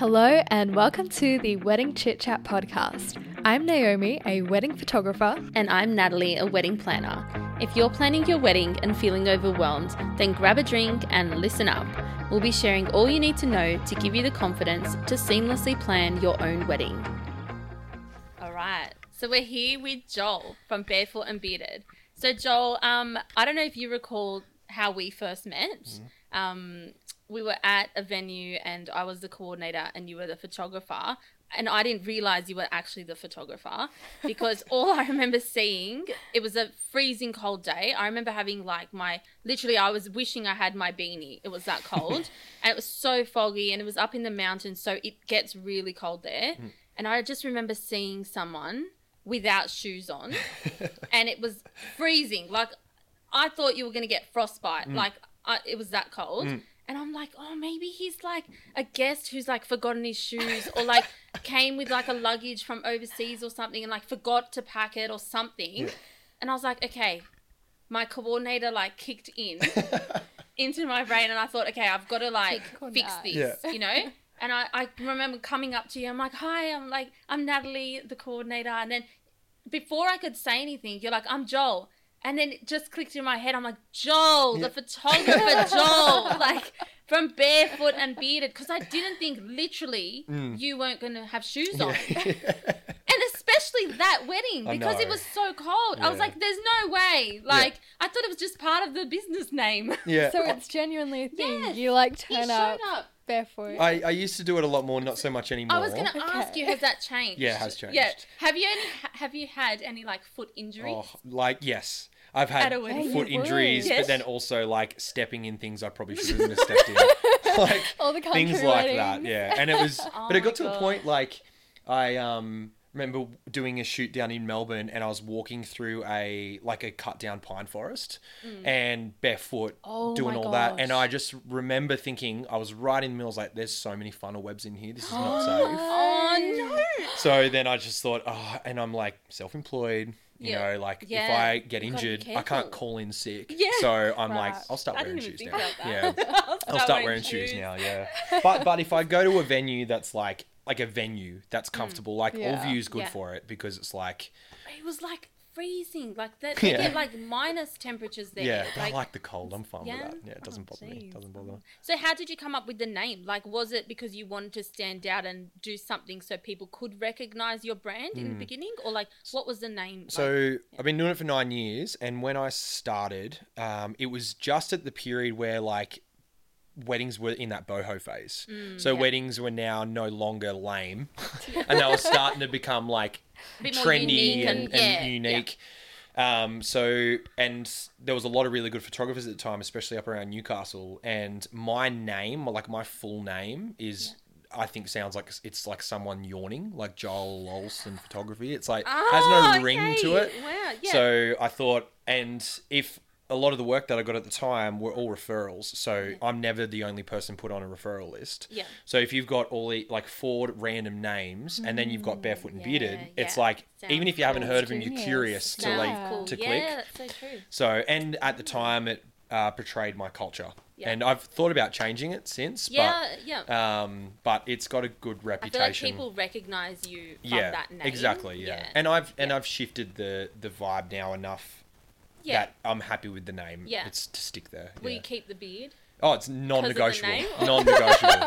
Hello, and welcome to the Wedding Chit Chat podcast. I'm Naomi, a wedding photographer. And I'm Natalie, a wedding planner. If you're planning your wedding and feeling overwhelmed, then grab a drink and listen up. We'll be sharing all you need to know to give you the confidence to seamlessly plan your own wedding. All right, so we're here with Joel from Barefoot and Bearded. So, Joel, um, I don't know if you recall how we first met. Um, we were at a venue and I was the coordinator and you were the photographer. And I didn't realize you were actually the photographer because all I remember seeing, it was a freezing cold day. I remember having like my, literally, I was wishing I had my beanie. It was that cold. and it was so foggy and it was up in the mountains. So it gets really cold there. Hmm. And I just remember seeing someone without shoes on and it was freezing. Like, I thought you were going to get frostbite. Hmm. Like, I, it was that cold. Hmm. And I'm like, oh, maybe he's like a guest who's like forgotten his shoes or like came with like a luggage from overseas or something and like forgot to pack it or something. And I was like, okay, my coordinator like kicked in into my brain and I thought, okay, I've got to like fix this, Yeah. you know? And I, I remember coming up to you, I'm like, hi, I'm like, I'm Natalie, the coordinator. And then before I could say anything, you're like, I'm Joel. And then it just clicked in my head. I'm like, Joel, the photographer, Joel, like from Barefoot and Bearded. Because I didn't think literally Mm. you weren't going to have shoes on. And especially that wedding because it was so cold. I was like, there's no way. Like, I thought it was just part of the business name. yeah. So it's genuinely a thing. Yes, you like He turn showed up, up. barefoot. I, I used to do it a lot more, not so much anymore. I was going to ask you, has that changed? Yeah, it has changed. Yeah. Have you any, have you had any like foot injuries? Oh, like yes, I've had foot You injuries, Yes. but then also like stepping in things I probably shouldn't have stepped in, like All the things like that. Yeah, and it was, Oh but it got to a point like I um remember doing a shoot down in Melbourne, and I was walking through a like a cut down pine forest, and barefoot Mm. Oh doing my all that, and. I just remember thinking I was right in the middle. I was like, "There's so many funnel webs in here. This is not safe." Oh, no. So then I just thought, oh, and I'm like self-employed. You Yeah. know, like Yeah. if I get You gotta be injured, I can't call in sick. Yeah. So I'm like, I'll start I wearing shoes now. Yeah. I'll I'll start wearing shoes now. Yeah. But but if I go to a venue that's like like a venue that's Mm. comfortable, like Yeah. all views good for it because it's like It was like freezing. Like that. They Yeah. get like minus temperatures there. yeah, but I like the cold. I'm fine yeah? with that. Yeah, it doesn't Oh, bother me. It Doesn't bother. Me. So how did you come up with the name? Like, was it because you wanted to stand out and do something so people could recognize your brand in the beginning, or like what was the name? like? Hmm. So I've been doing it for nine years, and when I started, um, it was just at the period where like weddings were in that boho phase. Mm, so weddings were now no longer lame, and they were starting to become like A bit more trendy unique and, and- and yeah, unique. Um, so and there was a lot of really good photographers at the time, especially up around Newcastle. And my name, like my full name, is I think sounds like it's like someone yawning, like Joel Lolson photography. It's like has Oh, no ring to it. Wow. Yeah. So I thought, and if a lot of the work that I got at the time were all referrals, so I'm never the only person put on a referral list. Yeah. So if you've got all the like four random names, and then you've got barefoot and yeah, bearded, it's like Sounds even if you haven't heard of them, you're curious to Sounds like cool. to yeah, click. that's so true. So and at the time it uh, portrayed my culture, Yeah. and I've thought about changing it since, Yeah, yeah. but um, but it's got a good I feel like reputation. people recognize you yeah, that name. exactly. Yeah. and I've and Yeah. I've shifted the the vibe now enough yeah. that I'm happy with the name. Yeah. It's to stick there. Will yeah. you keep the beard? Oh, it's non-negotiable. name? Non-negotiable.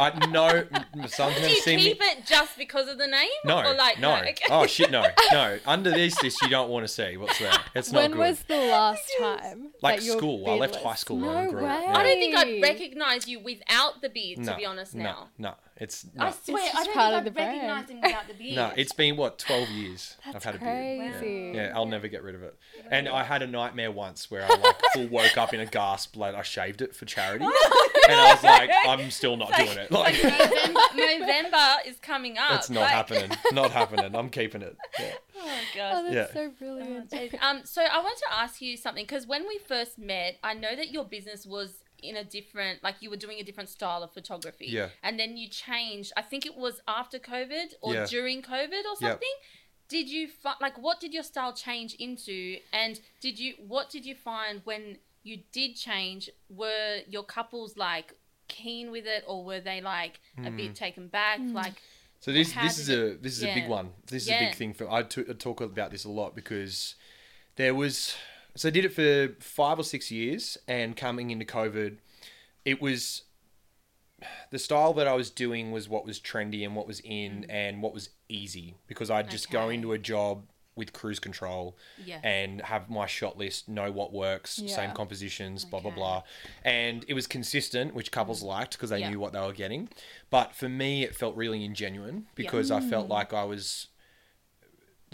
I no. Someone's Do gonna you see keep me. it just because of the name? No, Or like, no. okay. Oh shit, no, no. Under this, this you don't want to see what's there. It's not when good. was the last time? Like that you were school. I left high school No and grew way. up, yeah. I don't think I'd recognize you without the beard, to no, be honest no, now. No, it's I swear, It's I just don't part think of I'd the brand. him without the beard. No, it's been what twelve years. That's I've had a beard. crazy. Yeah. Yeah, I'll never get rid of it. And I had a nightmare once where I like full woke up in a gasp, like I shaved it for charity, and I was like, I'm still not doing it. Like, November, November is coming up. it's not like- happening. Not happening. I'm keeping it. Yeah. Oh Oh, god. that's Yeah. so brilliant. Jeez. um, so I want to ask you something because when we first met, I know that your business was in a different, like you were doing a different style of photography. Yeah. And then you changed. I think it was after COVID or Yeah. during COVID or something. Did you fi- like what did your style change into, and did you what did you find when you did change? Were your couples like keen with it, or were they like a Hmm. bit taken back? Like, So this this is did a this is a big one. This is a big thing for I t- I talk about this a lot because there was so I did it for five or six years, and coming into COVID, it was the style that I was doing was what was trendy and what was in and what was easy because I'd just go Mm. Into a job with cruise control Yeah. and have my shot list, know what works, Yeah. same compositions, blah blah Okay. blah, and it was consistent, which couples liked because they Yeah. knew what they were getting. But for me, it felt really ingenuine because I Mm. felt like I was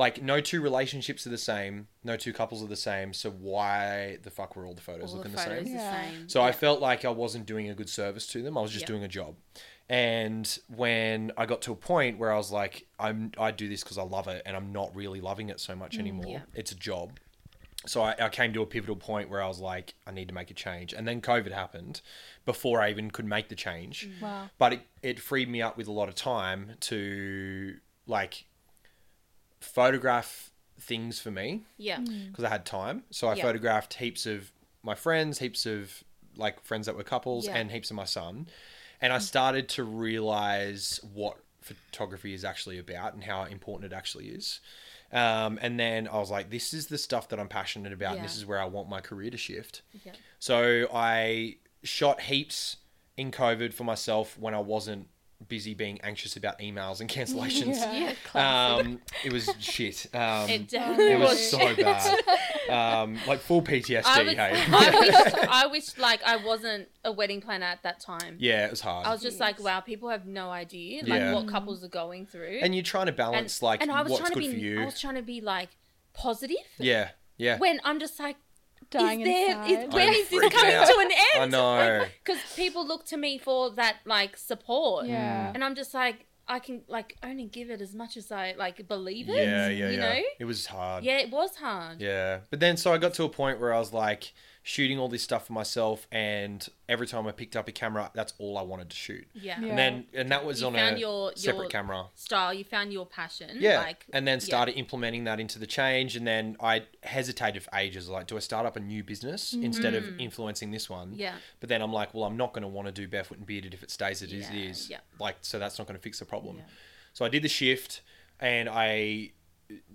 like no two relationships are the same, no two couples are the same. So why the fuck were all the photos all the looking photos the same? the same. So I felt like I wasn't doing a good service to them. I was just Yep. doing a job. And when I got to a point where I was like, I'm I do this because I love it, and I'm not really loving it so much anymore. Mm, yeah. It's a job. So I, I came to a pivotal point where I was like, I need to make a change. And then COVID happened before I even could make the change. Mm. Wow. But it, it freed me up with a lot of time to like photograph things for me yeah. because I had time. So I Yeah. photographed heaps of my friends, heaps of like friends that were couples, Yeah. and heaps of my son. And I started to realize what photography is actually about and how important it actually is. Um, and then I was like, this is the stuff that I'm passionate about, and this Yeah. is where I want my career to shift. Yeah. So I shot heaps in COVID for myself when I wasn't busy being anxious about emails and cancellations. Yeah. Um, it was shit. Um, It it was was. so bad. Um, like full PTSD, I, was, hey? I wish I wish like I wasn't a wedding planner at that time. yeah, it was hard. I was just like, wow, people have no idea like Yeah. what couples are going through. and you're trying to balance like and I was what's trying good to for be, you. I was trying to be like positive. Yeah, yeah. When I'm just like, Dying is there, inside. is, when I'm is this coming out. to an end? I know. Because people look to me for that like support. Yeah. Mm. And I'm just like, I can like only give it as much as I like believe it. yeah, yeah, you yeah. know? It was hard. Yeah, it was hard. Yeah. But then so I got to a point where I was like shooting all this stuff for myself and every time I picked up a camera, that's all I wanted to shoot. Yeah. Yeah. And then and that was You on found a your- separate your- camera. Style, you found your passion. Yeah. Like and then yeah. started implementing that into the change and then I hesitated for ages like do I start up a new business mm-hmm. instead of influencing this one? Yeah. But then I'm like, well, I'm not going to want to do barefoot and bearded if it stays as Yeah, it is. yeah. Like, so that's not going to fix the problem. Yeah. So I did the shift, and I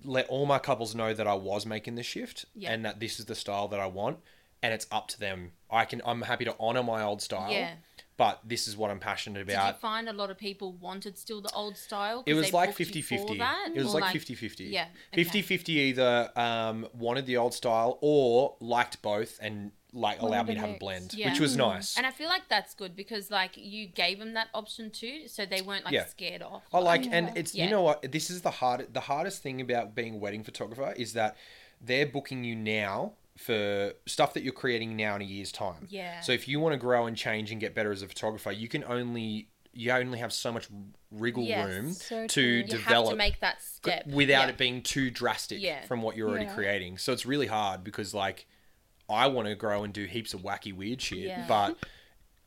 let all my couples know that I was making the shift, Yeah. and that this is the style that I want, and it's up to them. I can. I'm happy to honor my old style. Yeah. But this is what I'm passionate about. Did you find a lot of people wanted still the old style? It was like booked you 50 for 50. that? It was like 50 50. Yeah, okay. 50 50 either um, wanted the old style or liked both and like allowed me to have a blend, Yeah. which was nice. And I feel like that's good because like you gave them that option too, so they weren't like Yeah. scared off. I like, Yeah. and it's you know what this is the hard the hardest thing about being a wedding photographer is that they're booking you now for stuff that you're creating now in a year's time. Yeah. So if you want to grow and change and get better as a photographer, you can only you only have so much wriggle Yes. room So to. You develop have to make that step without Yeah. it being too drastic Yeah. from what you're already Yeah. creating. So it's really hard because like I want to grow and do heaps of wacky weird shit, but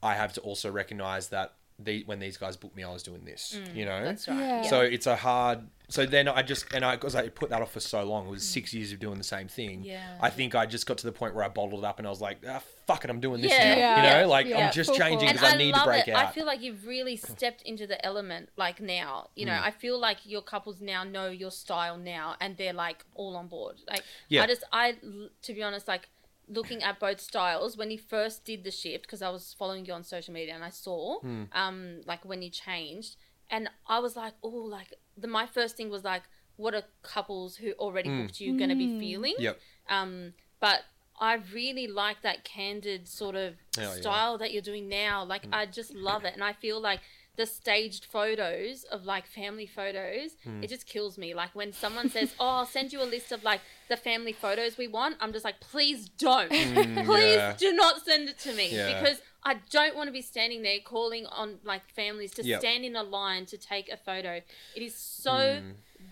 I have to also recognize that the when these guys booked me, I was doing this. you know, Mm, That's right. Yeah. so it's a hard. So then I just and I because I put that off for so long. It was six years of doing the same thing. Mm. Yeah. I think I just got to the point where I bottled it up and I was like, ah, fuck it, I'm doing this Yeah. now. Yeah. You know, like Yeah. I'm just Full changing force. because I And need to break it. out. I feel like you've really stepped into the element like now. You know, Mm. I feel like your couples now know your style now and they're like all on board. Like Yeah. I just I to be honest like looking at both styles when you first did the shift because I was following you on social media and I saw Hmm. um like when you changed and I was like, "Oh, like the my first thing was like what are couples who already Mm. booked you going to be feeling?" Yep. Um, but I really like that candid sort of Hell yeah. Mm. style that you're doing now. Like, I just love it. And I feel like the staged photos of like family photos, Mm. it just kills me. Like, when someone says, Oh, I'll send you a list of like the family photos we want, I'm just like, Please don't. Please Mm, yeah. do not send it to me Yeah. because I don't want to be standing there calling on like families to Yep. stand in a line to take a photo. It is so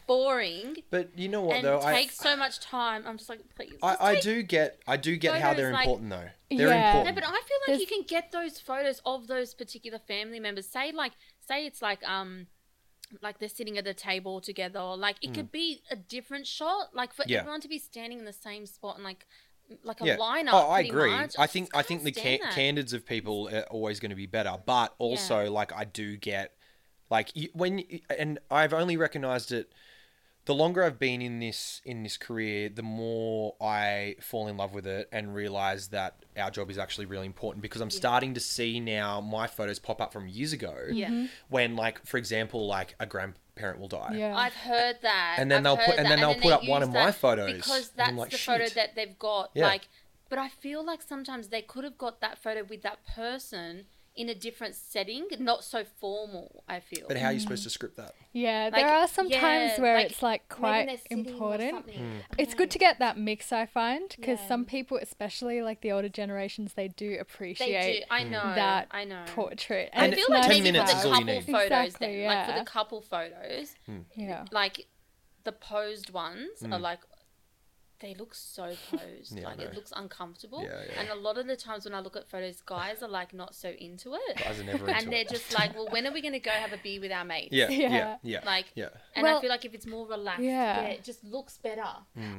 boring But you know Mm. what and though, I takes so much time. I'm just like, please. I, I take do get I do get how they're like- important though. They're Yeah. No, but I feel like There's- you can get those photos of those particular family members. Say like, say it's like um, like they're sitting at the table together. Or like it could be a different shot. Like for Mm. Yeah. everyone to be standing in the same spot and like like a yeah. lineup. Oh, I agree. much. I think I can't think the stand can- that. candids of people are always going to be better, but also like I do get like you, when and I've only recognized it the longer I've been in this in this career, the more I fall in love with it and realize that our job is actually really important because I'm starting to see now my photos pop up from years ago Yeah. Mm-hmm. when like for example like a grandparent will die. Yeah. I've heard that. And then I've they'll heard put- and that, then they'll they put up one of my photos, because I'm that's like, the photo that they've got. Yeah. Like, but I feel like sometimes they could have got that photo with that person in a different setting, not so formal. I feel. But how are you supposed to script that? Yeah, Like, there are some yeah, times where like, it's like quite they're sitting or important. something. Hmm. It's good to get that mix, I find, because Yeah. some people, especially like the older generations, they do know. They appreciate do. I know. that I know. portrait. I And feel like 10 maybe minutes for the couple photos, Exactly, then, like for the couple photos, yeah. like the posed ones Hmm. are like they look so posed Yeah, like it looks uncomfortable Yeah, yeah. and a lot of the times when i look at photos guys are like not so into it Guys are never into and they're it. just like well when are we going to go have a beer with our mates Yeah, yeah, Yeah. yeah. like yeah. and i feel like if it's more relaxed yeah. yeah. it just looks better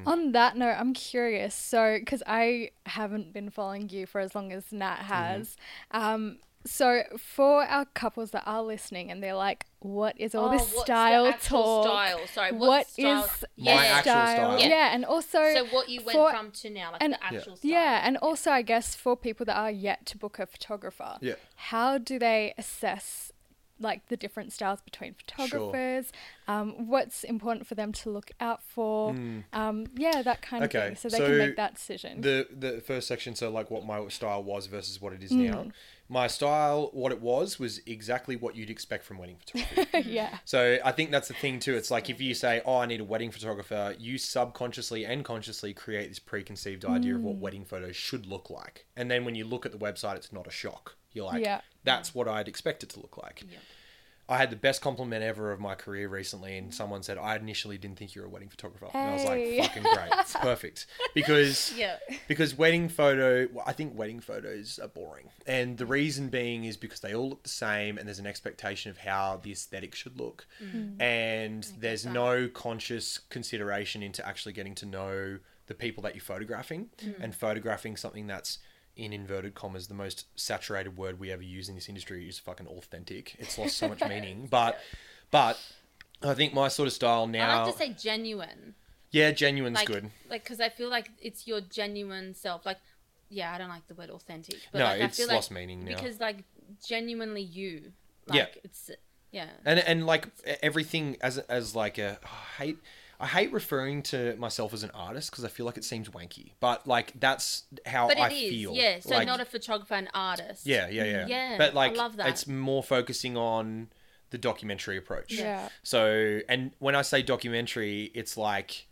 On that note, I'm curious. So, because I haven't been following you for as long as Nat has, um, so for our couples that are listening and they're like, "What is all Oh, this what's style actual talk? style? Sorry, what what style- is My the actual style. Yeah. Yeah. and also so what you went for- from to now like and- the actual style Yeah, and also I guess for people that are yet to book a photographer, Yeah. how do they assess like the different styles between photographers? Um, what's important for them to look out for? Um, yeah, that kind of Hmm. Thing, so they so can make that decision. The the first section, so like what my style was versus what it is Mm. now. My style, what it was, was exactly what you'd expect from wedding photography. yeah, so I think that's the thing too. It's like if you say, "Oh, I need a wedding photographer," you subconsciously and consciously create this preconceived idea of Mm. what wedding photos should look like, and then when you look at the website, it's not a shock. You're like, Yeah. "That's what I'd expect it to look like." I had the best compliment ever of my career recently, and someone said, "I initially didn't think you were a wedding photographer," and I was like, "Fucking great, it's perfect," because yeah. because wedding photo well, i think wedding photos are boring. And the reason being is because they all look the same and there's an expectation of how the aesthetic should look. Mm-hmm. And there's that. no conscious consideration into actually getting to know the people that you're photographing mm. and photographing something that's in inverted commas the most saturated word we ever use in this industry is fucking authentic it's lost so much meaning but but I think my sort of style now. i like to say genuine yeah, genuine's like good. like because i feel like it's your genuine self like yeah i don't like the word authentic but No, like, I it's feel lost like meaning now. because like genuinely you like Yeah. it's yeah and and like e- everything as as like a oh, I hate I hate referring to myself as an artist because I feel like it seems wanky, but like that's how but I it is feel. yeah so Like, not a photographer an artist yeah, yeah, yeah, Yeah, But I like, love that. it's more focusing on the documentary approach. yeah, So, and when I say documentary, it's like,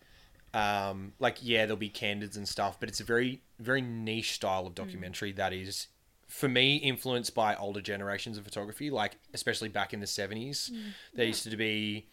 um, like yeah, there'll be candids and stuff, but it's a very, very niche style of Mm. documentary that is, for me, influenced by older generations of photography. Like, especially back in the seventies, Mm. there used to be.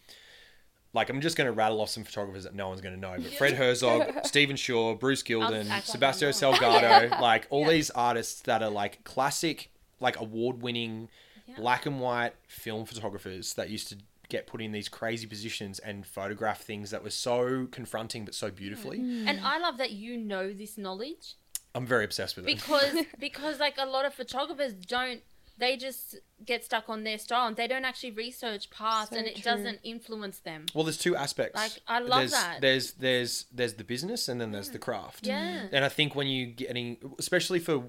Like I'm just going to rattle off some photographers that no one's going to know, but Fred Herzog, Stephen Shore, Bruce Gilden, act like Sebastian I. Salgado, like all these artists that are like classic, like award-winning Yeah. black and white film photographers that used to get put in these crazy positions and photograph things that were so confronting but so beautifully. and i love that you know this knowledge I'm very obsessed with it. because because like a lot of photographers don't they just get stuck on their style and they don't actually research past So and it true. doesn't influence them Well, there's two aspects. Like, I love there's, that. There's there's there's the business and then there's the craft. Yeah. And I think when you getting, especially for, a-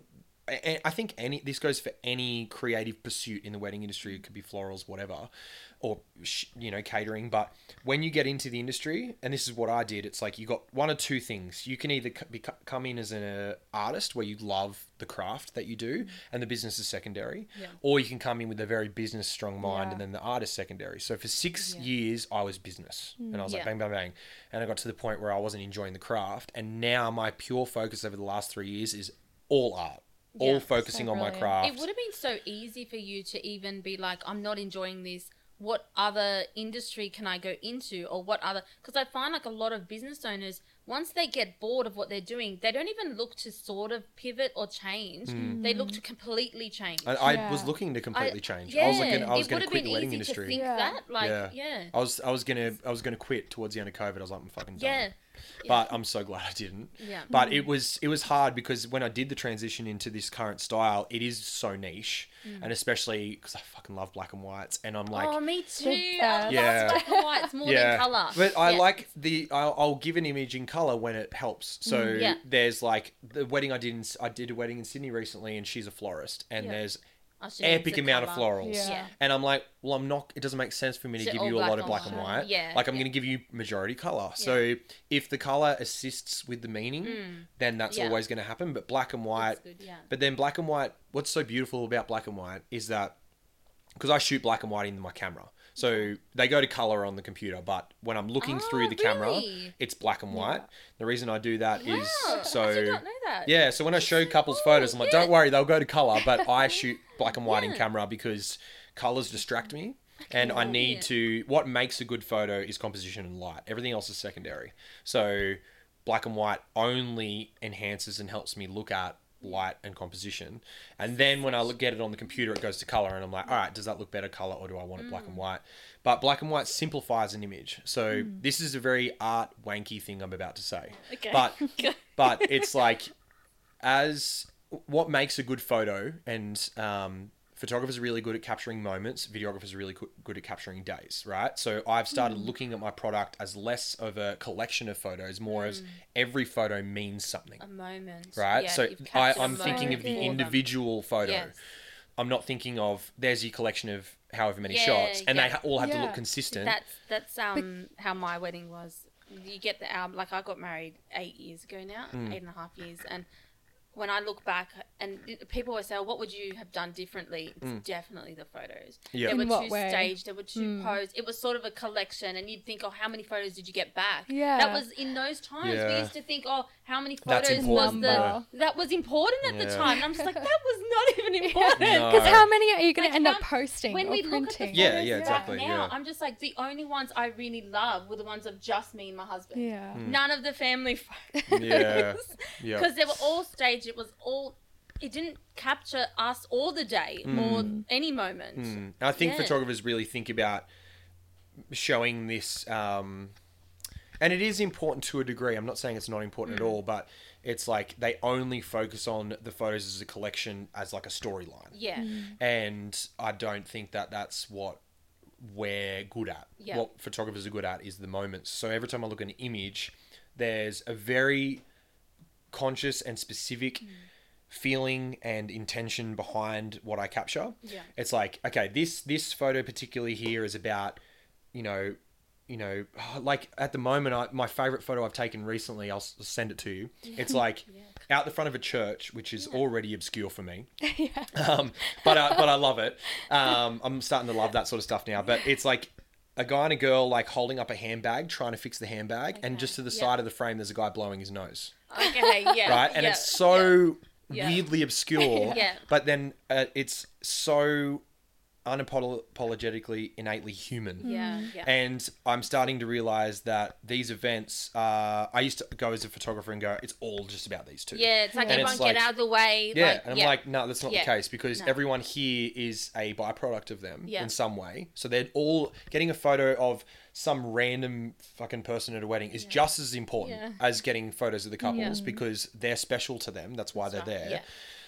I think any this goes for any creative pursuit in the wedding industry. It could be florals, whatever, or you know catering. But when you get into the industry, and this is what I did, it's like you got one or two things. You can either be, come in as an uh, artist where you love the craft that you do, and the business is secondary, Yeah. or you can come in with a very business strong mind, Yeah. and then the art is secondary. So for six years, I was business, and I was like Yeah. bang, bang, bang, and I got to the point where I wasn't enjoying the craft, and now my pure focus over the last three years is all art, all Yeah. focusing So on my craft. it would have been so easy for you to even be like i'm not enjoying this what other industry can i go into or what other because i find like a lot of business owners once they get bored of what they're doing they don't even look to sort of pivot or change hmm. they look to completely change. I, I Yeah. was looking to I- completely change. yeah, I was looking, I was it going would to have quit been the wedding easy industry. to think Yeah. that like Yeah. yeah I was, I was gonna, I was gonna quit towards the end of COVID. I was like, I'm fucking done. yeah but I'm so glad I didn't. Yeah. But it was it was hard because when I did the transition into this current style, it is so niche, and especially because I fucking love black and whites, and I'm like, oh, me too. I best. love Yeah. black and whites more than color. but I Yeah. like the. I'll, I'll give an image in color when it helps. So Mm, yeah. there's like the wedding I did. In, I did a wedding in Sydney recently, and she's a florist, and Yeah. there's she needs epic a amount of florals. Yeah. Yeah. And I'm like, well, I'm not. It doesn't make sense for me to So give all you a black lot of and black and white. white. Yeah, Like I'm yeah. going to give you majority color. So if the color assists with the meaning, then that's Mm. Yeah. always going to happen. But black and white. Good, yeah. But then black and white. What's so beautiful about black and white is that because I shoot black and white in my camera. So they go to color on the computer, but when I'm looking Oh, through the camera, really? it's black and white. The reason I do that is Wow, so I did not know that. yeah, so when I show couples cool, photos, I'm like, yeah. don't worry, they'll go to color, but I shoot black and white in camera because colors distract me. And I need to. What makes a good photo is composition and light. Everything else is secondary. So, black and white only enhances and helps me look at light and composition. And then when I look, get it on the computer, it goes to color, and I'm like, all right, does that look better color, or do I want it black Mm. and white? But black and white simplifies an image. So this is a very art wanky thing I'm about to say. Okay. But but it's like as what makes a good photo and um, photographers are really good at capturing moments videographers are really co- good at capturing days right so i've started looking at my product as less of a collection of photos more as every photo means something A moment. right Yeah, so you've I, captured a i'm thinking of the for them. individual photo Yes. i'm not thinking of there's your collection of however many Yeah, shots and they yeah. ha- all have to look consistent That's that's um how my wedding was. You get the album. Like I got married eight years ago now, Mm. eight and a half years, and when I look back, and people always say, well, "What would you have done differently?" It's definitely the photos. Mm. Yeah. There were what two way? staged. There were two posed. It was sort of a collection, and you'd think, "Oh, how many photos did you get back?" Yeah. That was in those times. Yeah. We used to think, "Oh, how many photos was the that was important at the time?" And I'm just like, that was not even important. No. Because how many are you going Like, to end up posting when or we look at the printing? Yeah, photos yeah, back exactly, now, yeah. I'm just like the only ones I really love were the ones of just me and my husband. Yeah. None of the family photos. Yeah, yeah. Because they were all staged. It was all. It didn't capture us or the day or any moment. Mm. I think Yeah. photographers really think about showing this, um, and it is important to a degree. I'm not saying it's not important Mm. at all, but it's like they only focus on the photos as a collection as like a storyline, Yeah. and I don't think that that's what we're good at. Yeah. What photographers are good at is the moments. So every time I look at an image, there's a very conscious and specific Mm. feeling and intention behind what I capture. Yeah. It's like, okay, this this photo particularly here is about, you know, you know, like at the moment, I, my favorite photo I've taken recently, I'll s- send it to you. Yeah. It's like out the front of a church, which is already obscure for me. um, but uh, but I love it. Um, I'm starting to love that sort of stuff now. But it's like a guy and a girl like holding up a handbag, trying to fix the handbag, and just to the yeah. side of the frame, there's a guy blowing his nose Okay. Yeah. right? And yeah, it's so Yeah. weirdly obscure, Yeah. but then uh, it's so unapologetically innately human. Yeah. Yeah. And I'm starting to realize that these events, uh, I used to go as a photographer and go, it's all just about these two. yeah. It's like And everyone it's get out of the way. Yeah, like, and I'm like, no, that's not Yeah. the case because No. everyone here is a byproduct of them in some way. So they're all getting a photo of some random fucking person at a wedding is just as important Yeah. as getting photos of the couples because they're special to them. That's why That's they're right, there.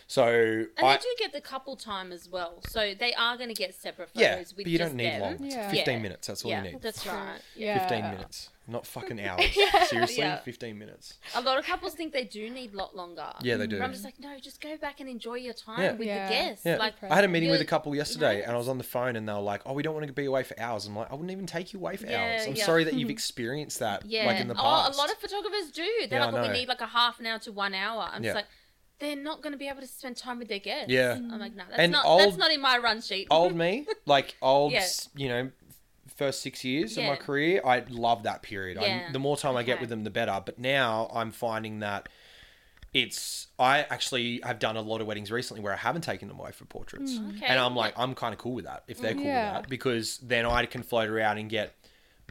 Yeah. So And I, they do get the couple time as well, so they are going to get separate photos yeah, with but you don't need them. long. Yeah. 15 Yeah. minutes, that's all yeah, you need. that's right. Yeah. 15 minutes, not fucking hours. Seriously, Yeah. 15 minutes. A lot of couples think they do need a lot longer. Yeah, they do. But I'm just like, no, just go back and enjoy your time Yeah. with Yeah. the guests. Yeah, Like, I had a meeting with a couple yesterday, know? and I was on the phone, and they were like, "Oh, we don't want to be away for hours." I'm like, "I wouldn't even take you away for Yeah, hours. I'm yeah. sorry that you've hmm. experienced that, yeah. like in the past. Oh, a lot of photographers do. They're Yeah, like, well, we need like a half an hour to one hour. I'm Yeah. just like, they're not going to be able to spend time with their guests. Yeah. I'm like, no, that's And not old- that's not in my run sheet. old me, like old, Yeah. you know, first six years of my career, I love that period. I, Yeah. the more time I get Okay. with them, the better. But now I'm finding that it's. I actually have done a lot of weddings recently where I haven't taken them away for portraits, mm, Okay, and I'm like, I'm kind of cool with that if they're cool Yeah. with that because then I can float around and get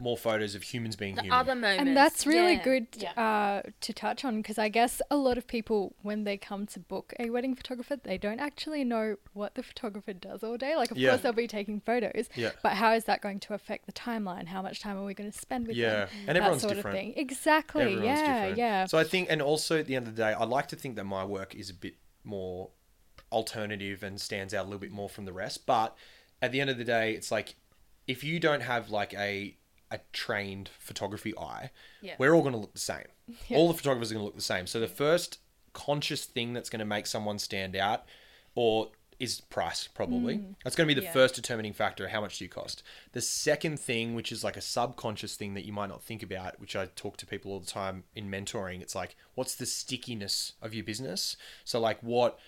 more photos of humans being The human. other moments. And that's really yeah. good Yeah. uh, to touch on because I guess a lot of people, when they come to book a wedding photographer, they don't actually know what the photographer does all day. Like, of Yeah. course, they'll be taking photos, Yeah. but how is that going to affect the timeline? How much time are we going to spend with Yeah, them? and that everyone's sort different. of thing. Exactly. Everyone's yeah, different. yeah. So I think, and also at the end of the day, I like to think that my work is a bit more alternative and stands out a little bit more from the rest. But at the end of the day, it's like if you don't have like a a trained photography eye, Yeah. we're all going to look the same. All the photographers are going to look the same. So the first conscious thing that's going to make someone stand out, or is price probably. Mm. That's going to be the Yeah. first determining factor. How much do you cost? The second thing, which is like a subconscious thing that you might not think about, which I talk to people all the time in mentoring, it's like, what's the stickiness of your business? So like what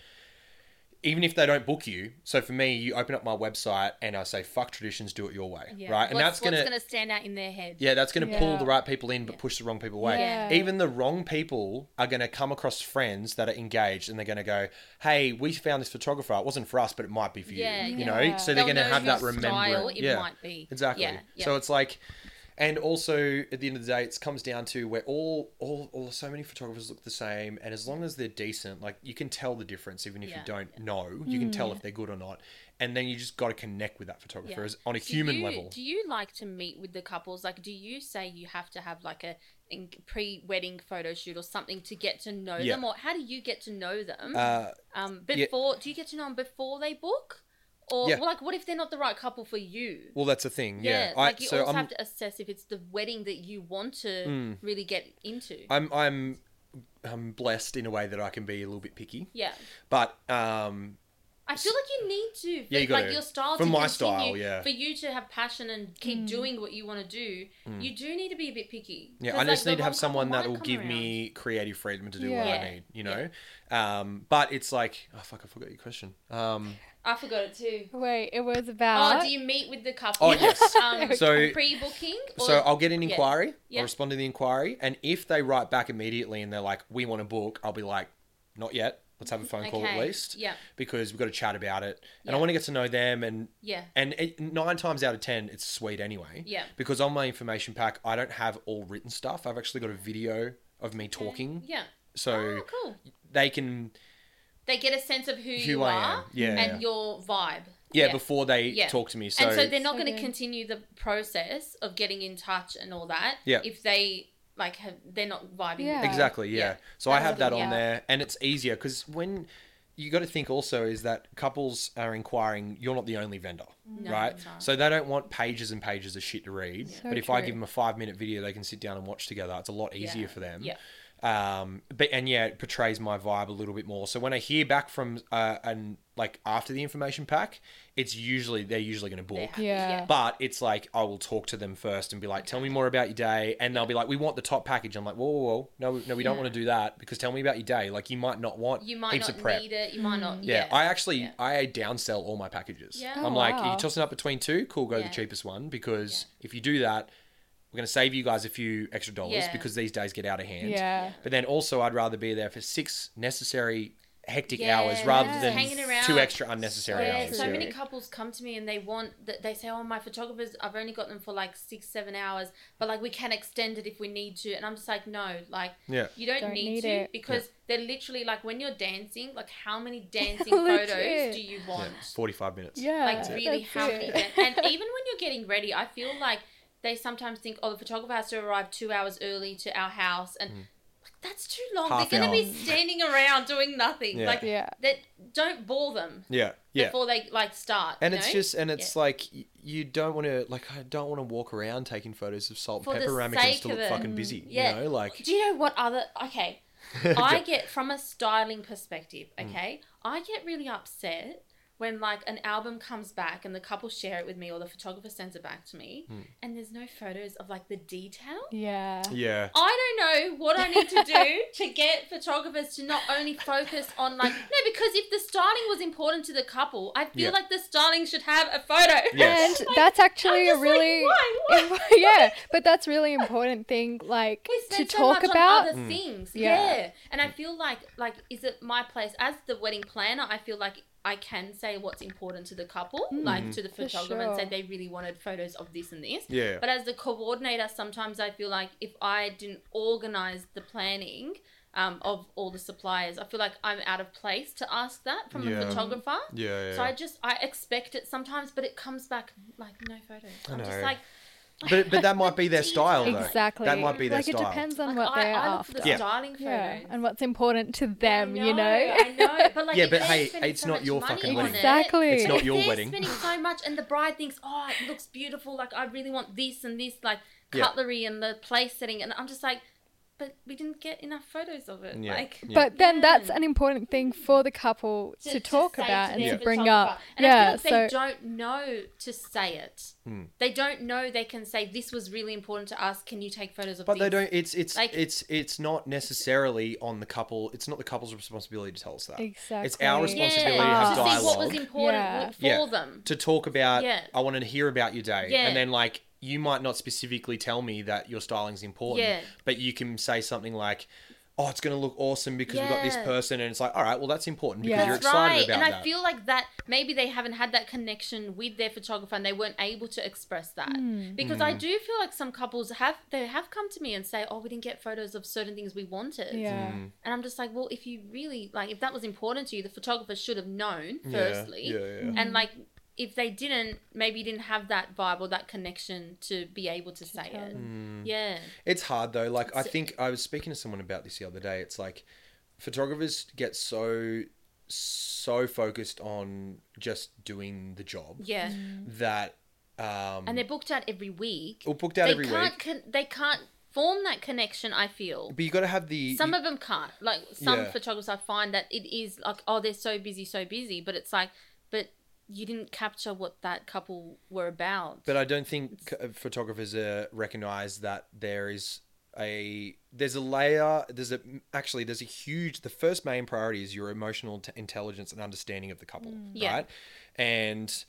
even if they don't book you, so for me, you open up my website and I say, "Fuck traditions, do it your way," Yeah. right? And What's- that's gonna, gonna stand out in their head. yeah, that's going to pull the right people in, but push the wrong people away. Yeah. Even the wrong people are going to come across friends that are engaged, and they're going to go, "Hey, we found this photographer. It wasn't for us, but it might be for Yeah, you." You yeah. know, so they're They'll going to have that whose remembrance. style it yeah, might be. exactly. Yeah, yeah. So it's like, and also at the end of the day, it comes down to where all, all, all, so many photographers look the same, and as long as they're decent, like you can tell the difference, even if Yeah. you don't know, you can tell if they're good or not, and then you just got to connect with that photographer Yeah. as, on a Do human you- level. Do you like to meet with the couples? Like, do you say you have to have like a in- pre-wedding photo shoot or something to get to know Yeah. them, or how do you get to know them? Uh, um, yeah. before do you get to know them before they book, or Yeah. well, like what if they're not the right couple for you? well, that's a thing. Yeah, like you so also I'm, have to assess if it's the wedding that you want to Mm. really get into. I'm I'm I'm blessed in a way that I can be a little bit picky, yeah. but um, I feel like you need to. Yeah, you for, like gotta. your style For my continue, style, yeah. For you to have passion and keep doing what you want to do, you do need to be a bit picky. Yeah, I like, just the need to have someone that will give around. me creative freedom to do what I need. You know, um, but it's like oh fuck, I forgot your question. Um, I forgot it too. Wait, it was about. Oh, do you meet with the couple? Oh, yes. um, So- pre-booking. Or, so I'll get an inquiry. Yeah. I'll respond to the inquiry, and if they write back immediately and they're like, "We want to book," I'll be like, "Not yet. Let's have a phone call at least." Yeah. Because we've got to chat about it, and I want to get to know them and Yeah. And it, nine times out of ten, it's sweet anyway. Yeah. Because on my information pack, I don't have all written stuff. I've actually got a video of me talking, Yeah. so Oh, cool. they can, They get a sense of who, Who you I are am. Yeah. and your vibe. yeah, before they Yeah. talk to me. So, and so they're not So going to continue the process of getting in touch and all that. Yeah. If they like have, they're not vibing. Yeah. Exactly, yeah. Yeah. So I have that on yeah. there, and it's easier because when you got to think also is that couples are inquiring, you're not the only vendor, mm. No, right? that's. So they don't want pages and pages of shit to read. So but if I give them a five minute video, they can sit down and watch together. It's a lot easier Yeah. for them. Yeah. Um but and yeah it portrays my vibe a little bit more so when i hear back from uh and like after the information pack it's usually they're usually going to book happy, Yeah. but it's like I will talk to them first and be like, "Tell me more about your day," and they'll be like, "We want the top package." I'm like, "Whoa, whoa, whoa. no, no, we don't Yeah. want to do that because tell me about your day. Like, you might not want You might heaps not of prep." need it. You might not. yeah, Yeah. I actually Yeah. I downsell all my packages. Yeah. I'm Oh, like, wow. you tossing up between two, cool, go Yeah. the cheapest one because if you do that, we're going to save you guys a few extra dollars Yeah. because these days get out of hand. Yeah. But then also, I'd rather be there for six necessary hectic Yeah, hours rather yeah. than Hanging around. two extra unnecessary Yeah, hours. so yeah. many couples come to me and they want that they say, "Oh, my photographers, I've only got them for like six, seven hours, but like we can extend it if we need to." And I'm just like, "No, like Yeah. you don't, Don't need, need to it. because they're literally like when you're dancing, like how many dancing Legit. photos do you want? Yeah, 45 minutes. Yeah. like really that's how it. many dan- and even when you're getting ready i feel like they sometimes think oh the photographer has to arrive two hours early to our house and like, that's too long Mm. Half they're going to be standing around doing nothing Yeah. like Yeah. that don't bore them Yeah. Yeah. before they like start and you it's know? just and it's like you don't want to like I don't want to walk around taking photos of salt For and pepper ramekins sake to of look it. fucking busy. yeah You know, like do you know what other okay i get from a styling perspective Mm. okay i get really upset when like an album comes back and the couple share it with me or the photographer sends it back to me Mm. and there's no photos of like the detail Yeah. yeah. I don't know what I need to do to get photographers to not only focus on like no because if the styling was important to the couple, I feel Yeah. like the styling should have a photo. Yes. And Like, that's actually I'm a just like, really why? Why? yeah, but that's really important thing like We to so talk much about. on other things. Yeah. Yeah. And I feel like like is it my place as the wedding planner, I feel like I can say what's important to the couple, like to the photographer, and say they really wanted photos of this and this. Yeah. But as the coordinator, sometimes I feel like if I didn't organize the planning um, of all the suppliers, I feel like I'm out of place to ask that from Yeah. a photographer. Yeah, yeah. So I just I expect it sometimes, but it comes back like no photos. I'm just like. But but that might be their style though. Exactly. That might be their like style. it depends on like, what I, they're I look after. for the Yeah. styling photos. Yeah, and what's important to them, I you know. I know, but like, Yeah, but hey, it's so not your fucking wedding. it, Exactly. It's not if your wedding. spending so much, and the bride thinks, "Oh, it looks beautiful. Like I really want this and this, like Yeah. cutlery and the place setting," and I'm just like, "But we didn't get enough photos of it." Yeah. Like, Yeah. But then that's an important thing for the couple to, talk say about to and to bring up. And I yeah, feel like so they don't know to say it. Hmm. They don't know they can say this was really important to us. Can you take photos of But this? they don't. It's it's Like- it's it's not necessarily on the couple. It's not the couple's responsibility to tell us that. exactly. It's our Yeah, responsibility to have to see what was important Yeah. for Yeah. them. To talk about. Yeah. I wanted to hear about your day, Yeah. and then like you might not specifically tell me that your styling's important, Yeah. but you can say something like. Oh, it's going to look awesome because we've got this person, and it's like, all right, well, that's important because Yeah. you're That's excited right. about And I that. feel like that maybe they haven't had that connection with their photographer and they weren't able to express that. Hmm. Because Hmm. I do feel like some couples have they have come to me and say, "Oh, we didn't get photos of certain things we wanted." Yeah. Mm. And I'm just like, "Well, if you really like if that was important to you, the photographer should have known Yeah, firstly." yeah, yeah. And like if they didn't, maybe didn't have that vibe or that connection to be able to, say tell it. Mm. Yeah. It's hard though. Like I think I was speaking to someone about this the other day. It's like photographers get so so focused on just doing the job Yeah. that um And they're booked out every week. or booked out they every can't week. Con- they can't form that connection, I feel. But you got to have the some of them can't like some Yeah. photographers i find that it is like oh they're so busy so busy but it's like but you didn't capture what that couple were about. But I don't think uh, photographers uh, recognize that there is a there's a layer there's a actually there's a huge the first main priority is your emotional t- intelligence and understanding of the couple Yeah. right? And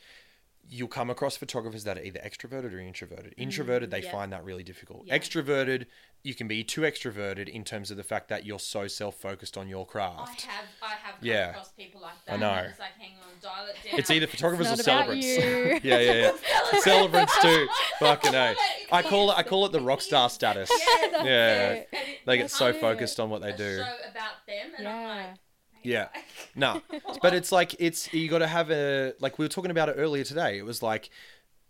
you'll come across photographers that are either extroverted or introverted mm-hmm. introverted they yeah. find that really difficult Yeah. extroverted you can be too extroverted in terms of the fact that you're so self-focused on your craft I have i have come Yeah. across people like that, I know. and it's like hang on dial it it's either photographers Not or about celebrants you. yeah yeah yeah celebrants too fucking a i call it i call it the rock star status That's Yeah. it. they get so focused on what they do about them and Yeah. Yeah. No, but it's like it's you got to have a like we were talking about it earlier today. It was like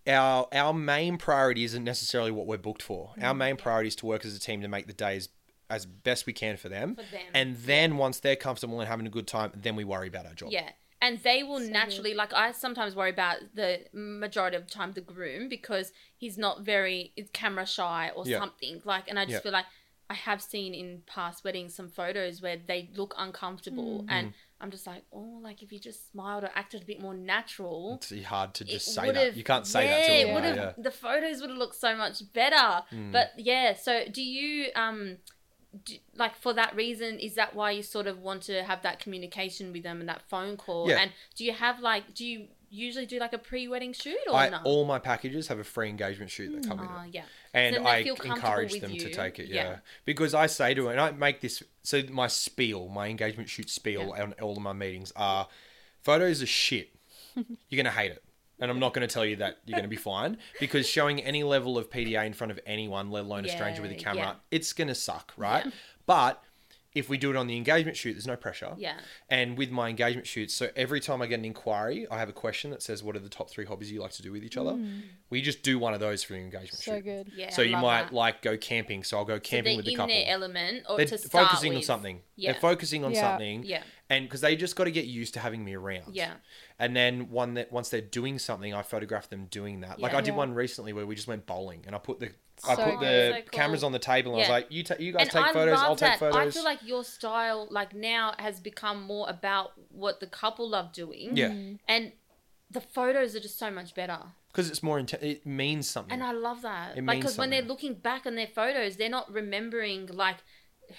our our main priority isn't necessarily what we're booked for. Our main priority is to work as a team to make the days as best we can for them. For them. And then once they're comfortable and having a good time, then we worry about our job. Yeah. And they will naturally, like, I sometimes worry about the majority of the time the groom because he's not very camera shy or Yeah. something. Like, and I just Yeah. feel like I have seen in past weddings some photos where they look uncomfortable. And I'm just like, oh, like if you just smiled or acted a bit more natural. It's hard to just say that. You can't say yeah, that to it them. would have Yeah. the photos would have looked so much better. Hmm. But yeah, so do you um do, like for that reason is that why you sort of want to have that communication with them and that phone call? Yeah. And do you have like do you usually do like a pre-wedding shoot or I, no? all my packages have a free engagement shoot that come Ah, it. yeah. and they I encourage them to take it. Yeah. Yeah. because I say to her, and I make this. So my spiel, my engagement shoot spiel, Yeah. on all of my meetings are photos are shit. You're gonna hate it, and I'm not gonna tell you that you're gonna be fine because showing any level of PDA in front of anyone, let alone a stranger with a camera, yeah. it's gonna suck, right? Yeah. But if we do it on the engagement shoot, there's no pressure. Yeah. And with my engagement shoots, so every time I get an inquiry, I have a question that says, "What are the top three hobbies you like to do with each other?" Mm. We just do one of those for the engagement So shoot. good. Yeah. So I you love might that. like go camping. So I'll go So camping they're with the in couple. their element or They're to start focusing on something. Yeah. They're focusing on Yeah. something. Yeah. And because they just got to get used to having me around. Yeah. And then one that once they're doing something, I photograph them doing that. Like I did Yeah. one recently where we just went bowling, and I put the I So put the. So cool. cameras on the table, and I was like, "You ta- you guys and take I photos. I'll take that. photos." I feel like your style, like now, has become more about what the couple love doing. yeah, mm-hmm. And the photos are just so much better. because it's more intense. It means something. And I love that. It like, because when they're looking back on their photos, they're not remembering like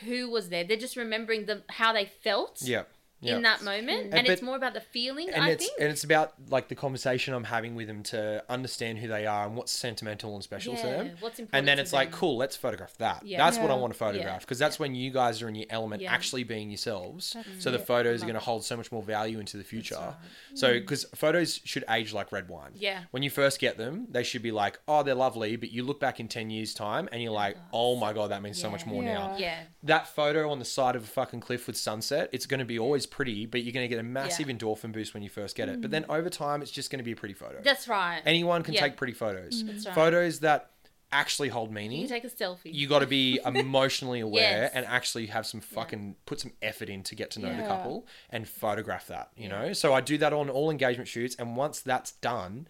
who was there. They're just remembering the how they felt. yeah. Yeah. in that moment, mm. and, And it's more about the feeling. and I it's think. and it's about like the conversation I'm having with them to understand who they are and what's sentimental and special to Yeah, them. what's important And then to it's like, cool, let's photograph that. Yeah. That's what I want to photograph because that's when you guys are in your element, Yeah. actually being yourselves. That's so the it. photos are going to hold so much more value into the future. right. So mm. because photos should age like red wine. Yeah. When you first get them, they should be like, oh, they're lovely, but you look back in ten years' time and you're oh like, oh my god, that means so much Yeah. more now. Yeah. yeah, That photo on the side of a fucking cliff with sunset, it's going to be always pretty, but you're going to get a massive Yeah. endorphin boost when you first get it. But then mm. over time, it's just going to be a pretty photo. that's right. Anyone can Yeah. take pretty photos. Mm. That's right. Photos that actually hold you meaning. can take a selfie. You got to be emotionally aware Yes. and actually have some fucking put some effort in to get to know the couple and photograph that. You know, so I do that on all engagement shoots, and once that's done,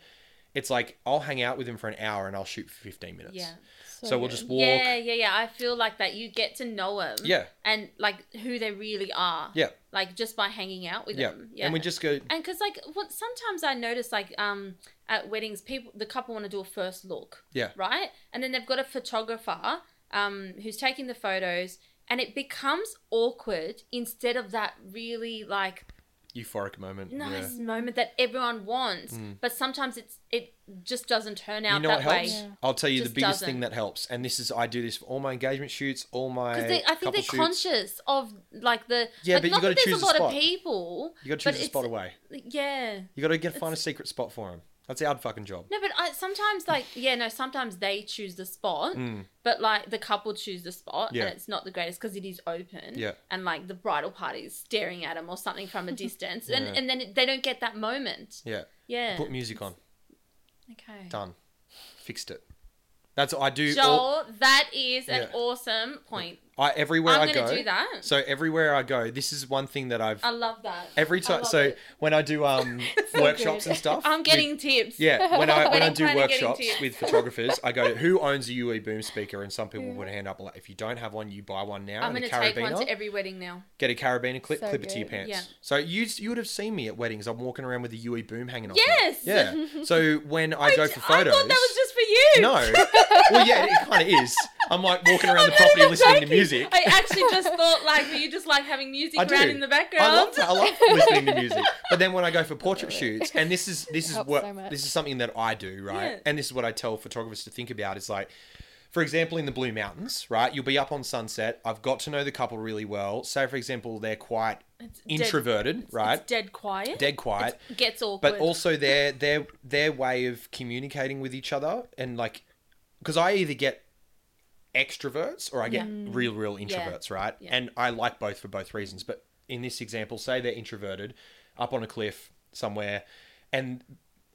it's like I'll hang out with him for an hour and I'll shoot for fifteen minutes. yeah. So, we'll good. just walk. Yeah, yeah, yeah. I feel like that you get to know them. Yeah. And like who they really are. Yeah. Like just by hanging out with Yeah. them. Yeah. And we just go. and because like what sometimes I notice like um at weddings people the couple want to do a first look. Yeah. Right. And then they've got a photographer um who's taking the photos. And it becomes awkward instead of that really like Euphoric moment. nice Yeah. moment that everyone wants. Hmm. But sometimes it's it just doesn't turn out You know that what way. helps? Yeah. I'll tell you the biggest doesn't. thing that helps, and this is I do this for all my engagement shoots, all my Because I think they're shoots. conscious of like the Yeah, like, but you gotta choose a a lot spot. of people. You got to choose a spot away. Yeah. You got to get find a secret spot for him. That's our fucking job. No, but I sometimes like yeah, no, sometimes they choose the spot, but like the couple choose the spot, Mm. Yeah. and it's not the greatest because it is open, Yeah. and like the bridal party is staring at them or something from a distance, and and then it- they don't get that moment. Yeah. Yeah. Put music on. Okay. Done. Fixed it. That's I do. Joel, all, that is an Yeah. awesome point. I everywhere I'm I gonna go. do that. So everywhere I go, this is one thing that I've I love that. every time. So it. when I do um workshops good. and stuff, I'm with- getting tips. Yeah, when I when I do workshops with photographers, I go, "Who owns a UE boom speaker?" And some people a hand up like, "If you don't have one, you buy one now." I'm and gonna a take one to every wedding now. Get a carabiner, clip, So clip it to your pants. Yeah. So you you would have seen me at weddings. I'm walking around with a UE boom hanging off. me. Yes. Yeah. So when I go for I photos, thought that was just for you. no. Well, yeah, it kind of is. I'm like walking around the property not listening to music. I actually just thought like you just like having music I do. around in the background. I love, I love listening to music. But then when I go for portrait shoots, and this is this is Helps what so much. this is something that I do, right? Yeah. And this is what I tell photographers to think about. Is like, for example, in the Blue Mountains, right? You'll be up on sunset. I've got to know the couple really well. Say, for example, they're quite It's dead- introverted, right? It's dead quiet. Dead quiet. It gets awkward. but also their their their way of communicating with each other and like because I either get extroverts or I get mm. real real introverts, right? Yeah. And I like both for both reasons. But in this example, say they're introverted, up on a cliff somewhere, and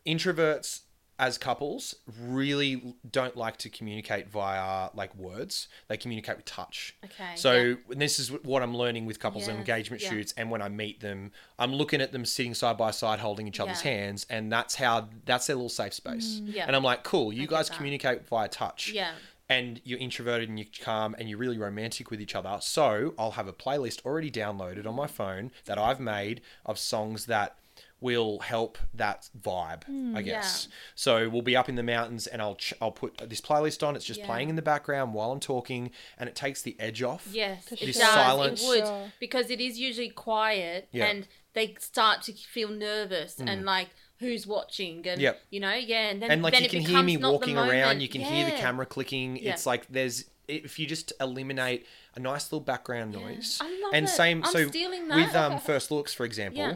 introverts as couples really don't like to communicate via like words. They communicate with touch. Okay, So yeah. this is what I'm learning with couples and engagement yeah. shoots and when I meet them, I'm looking at them sitting side by side holding each other's Yeah. hands and that's how that's their little safe space. Mm, yeah. And I'm like, "Cool, you get guys communicate via touch." Yeah. And you're introverted and you're calm and you're really romantic with each other. So I'll have a playlist already downloaded on my phone that I've made of songs that will help that vibe, I guess. So we'll be up in the mountains and I'll ch- I'll put this playlist on. It's just Yeah. playing in the background while I'm talking and it takes the edge off. Yes, it This does. silence. It would Sure. because it is usually quiet Yeah. and they start to feel nervous and like who's watching and Mm. Yep. you know yeah and then and like then you it can hear becomes me walking around you can hear the camera clicking Yeah. it's like there's if you just eliminate a nice little background noise I love and it. same I'm so stealing with um first looks for example Yeah.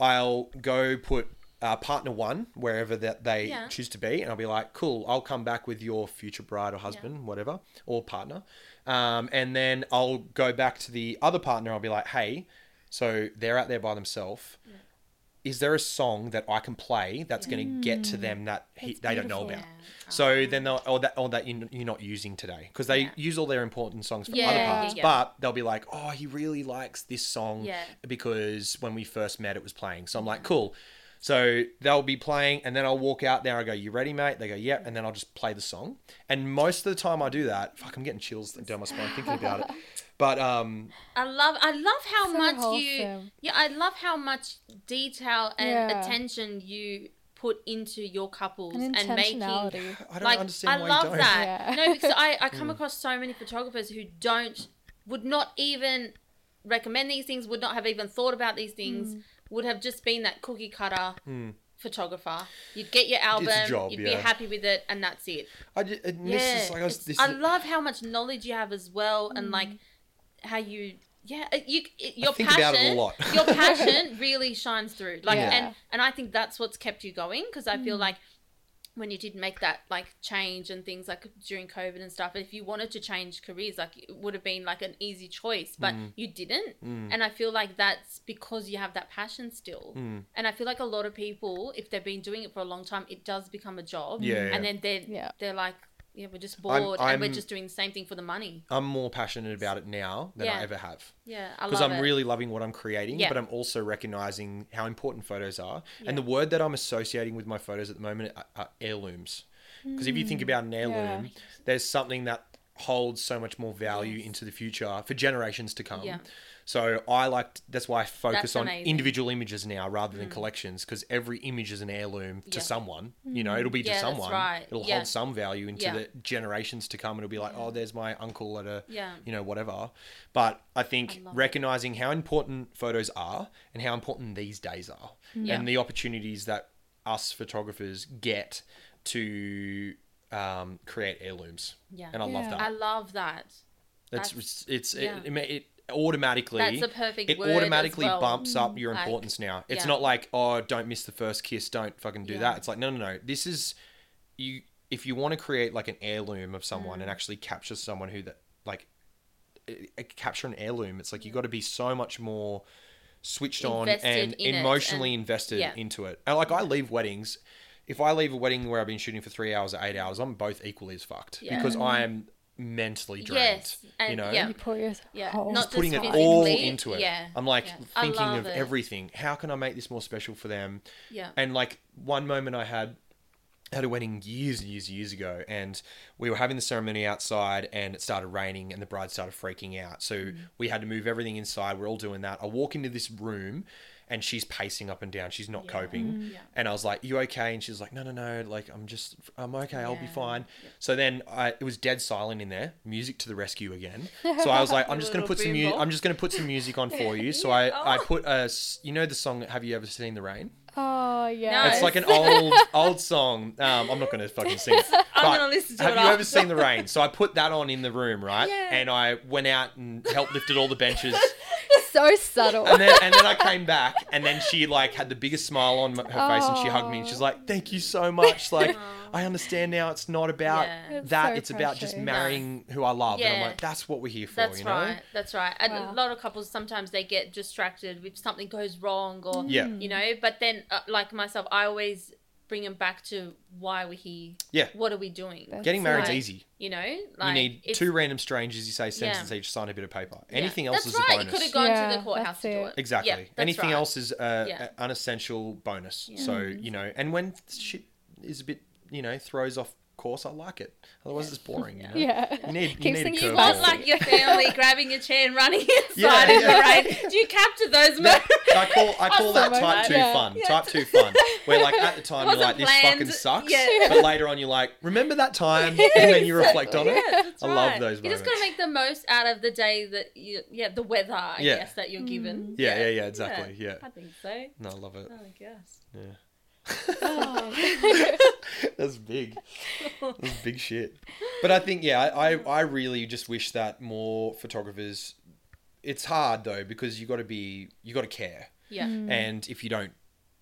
I'll go put uh, partner one wherever that they Yeah. choose to be and i'll be like cool i'll come back with your future bride or husband whatever or partner. Um, and then i'll go back to the other partner. I'll be like hey so they're out there by themselves is there a song that I can play that's going to get to them that he, they don't know about? So uh-huh. then they'll, or that, or that you- you're not using today because they Yeah. use all their important songs for Yeah, other parts, yeah. but they'll be like, oh, he really likes this song because when we first met, it was playing. So I'm like, cool. So they'll be playing, and then I'll walk out there. I go, "You ready, mate?" They go, "Yeah," and then I'll just play the song. And most of the time, I do that. Fuck, I'm getting chills down my spine thinking about it. But um, I love I love how So much you yeah I love how much detail and Yeah. attention you put into your couples And and, making intentionality. I don't like understand I why love you don't. that. Yeah. No, because I, I come across so many photographers who don't would not even recommend these things, would not have even thought about these things, Mm. would have just been that cookie cutter photographer. You'd get your album, job, you'd yeah. be happy with it, and that's it. I just, Yeah, like I, was, I love how much knowledge you have as well, and like Mm. How you. Yeah, you it, your think passion, about it a lot. your passion really shines through. Like, Yeah. and and I think that's what's kept you going because I Mm. feel like when you did make that like change and things like during COVID and stuff, if you wanted to change careers, like it would have been like an easy choice, but Mm. you didn't. And I feel like that's because you have that passion still. Mm. And I feel like a lot of people, if they've been doing it for a long time, it does become a job. Yeah, yeah. And then they're Yeah. they're like, yeah, we're just I'm- bored and we're I'm- just doing the same thing for the money. I'm more passionate about it now than I ever have. Yeah, I because love I'm it. really loving what I'm creating, Yeah. but I'm also recognizing how important photos are. Yeah. And the word that I'm associating with my photos at the moment are, are heirlooms. Because if you think mm. about an heirloom, there's something that holds so much more value Yes. into the future for generations to come. Yeah. So I like that's why I focus That's on amazing. individual images now rather than mm. collections because every image is an heirloom to Yeah. someone. You know, it'll be to Yeah, that's someone. right. It'll Yeah. hold some value into the generations to come. and It'll be like, oh, there's my uncle at a Yeah. you know, whatever. But I think it. recognizing how important photos are and how important these days are, mm. Yeah. and the opportunities that us photographers get to um, create heirlooms. Yeah. And I love Yeah. that. I love that. It's that's- it's, it's yeah. it, it, ma- it automatically That's a perfect it word as automatically well. bumps up your Like, importance now. It's yeah. not like oh don't miss the first kiss, don't fucking do Yeah. that. It's like no no no. This is you if you want to create like an heirloom of someone Mm. and actually capture someone who that like eh, eh, capture an heirloom. It's like you got to be so much more switched on Invested and in it emotionally and- invested yeah. into it. And like I leave weddings. If I leave a wedding where I've been shooting for three hours or eight hours, I'm both equally as fucked Yeah. because I am mentally drained. Yes, and- you know, yeah. You pour your Yeah, whole not putting it all into it. yeah, I'm like yeah. Thinking of it. everything. How can I make this more special for them? Yeah. And like one moment I had had a wedding years and years and years ago and we were having the ceremony outside and it started raining and the bride started freaking out. So Mm. we had to move everything inside. We're all doing that. I walk into this room and she's pacing up and down. She's not coping. Yeah. And I was like, "You okay?" And she's like, "No, no, no. Like, I'm just, I'm okay. I'll be Yeah. fine." So then I, it was dead silent in there. Music to the rescue again. So I was like, "I'm just gonna put some boom music. I'm just gonna put some music on for you." So Yeah. I, I Oh. put a, you know, the song. Have you ever seen the rain? Oh yeah. No. It's like an old, old song. Um, I'm not gonna fucking sing it. I'm gonna listen to have it Have you ever seen the rain? So I put that on in the room, right? Yeah. And I went out and helped lifted all the benches. So subtle. and then and then I came back, and then she like had the biggest smile on her face, and she hugged me, and she's like, "Thank you so much. Like, I understand now. It's not about Yeah. That. so it's about just precious. marrying who I love." And I'm Yeah. like, "That's what we're here for." That's you know? right. That's right. And Wow. a lot of couples sometimes they get distracted if something goes wrong or Yeah. you know. But then, uh, like myself, I always bring him back to why we're here. Yeah. What are we doing? That's Getting married's Like, easy. You know, You need two random strangers. You say Yeah. sentence each, sign a bit of paper. yeah. Anything else that's is right. a You bonus. could have gone Yeah, to the courthouse to do it. it. Exactly. Yeah, Anything right. else is a, Yeah. a unessential bonus. Yeah. So you know, and when shit is a bit, you know, throws off course, I like it. Otherwise, it's boring. Yeah. You know? yeah. You need, you Keeps need You want like your family grabbing your chair and running inside Yeah, in yeah. the rain. Do you capture those moments? I call I call that type two fun. fun. Yeah. Type two fun. Where like at the time you're like this planned. fucking sucks, Yeah. but later on you're like remember that time, and then you reflect on it. Yeah, I love right. those You just got to make the most out of the day that you, yeah, the weather, I Yeah. guess, that you're given. Yeah, yeah, yeah, exactly, yeah. I think so. No, I love it. Oh, I guess. That's big. That's big shit. But I think yeah, I, I I really just wish that more photographers. It's hard though because you got to be you got to care, Yeah. and if you don't,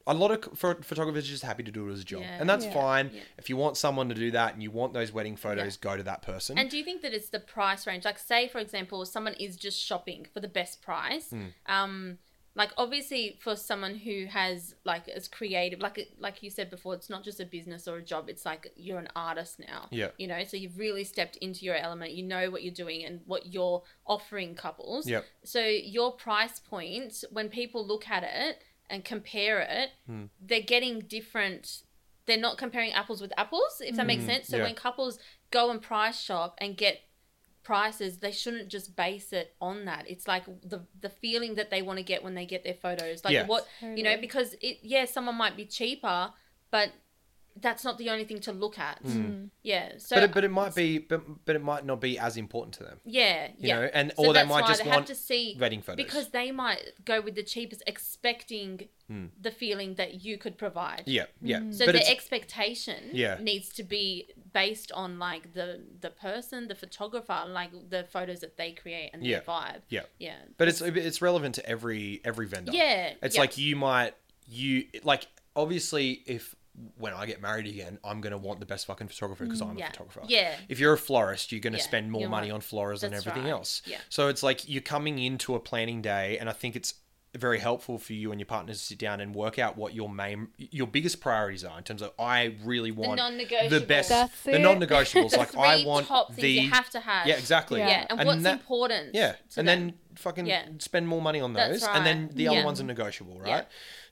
a lot of photographers are just happy to do it as a job, Yeah. and that's Yeah. fine. Yeah. If you want someone to do that and you want those wedding photos, go to that person. And do you think that it's the price range? Like, say, for example, someone is just shopping for the best price. Hmm. Um, like obviously for someone who has like is creative, like like you said before, it's not just a business or a job. It's like you're an artist now. Yeah. You know, so you've really stepped into your element. You know what you're doing and what you're offering couples. Yep. So your price point, when people look at it and compare it, Hmm. they're getting different. They're not comparing apples with apples, if that makes sense. So Hmm. yeah. when couples go and price shop and get prices, they shouldn't just base it on that. It's like the the feeling that they want to get when they get their photos. Like Yeah. what you know, because it yeah, someone might be cheaper, but that's not the only thing to look at. Mm. Mm. Yeah. So Mm. but it, but it might be, but, but it might not be as important to them. yeah, You yeah. know, and So or they might just they want have to see wedding photos because they might go with the cheapest, expecting mm. the feeling that you could provide. Yeah, yeah. So but the expectation Yeah. needs to be based on like the the person, the photographer, like the photos that they create and Yeah. their vibe. yeah, Yeah. but it's it's relevant to every every vendor. Yeah. It's yeah. like you might you like obviously if when I get married again, I'm gonna want the best fucking photographer because mm, I'm yeah. a photographer. Yeah. If you're a florist, you're gonna Yeah, spend more you're money right. on flowers and That's everything right. else. Yeah. So it's like you're coming into a planning day, and I think it's very helpful for you and your partners to sit down and work out what your main your biggest priorities are in terms of I really want the non-negotiables. best That's the it. non-negotiables like Three I want top things the you have to have. yeah exactly Yeah. Yeah, and, And what's that- important. yeah, to and them. then fucking Yeah. spend more money on That's those, and then right. the other Yeah. ones are negotiable, right? Yeah.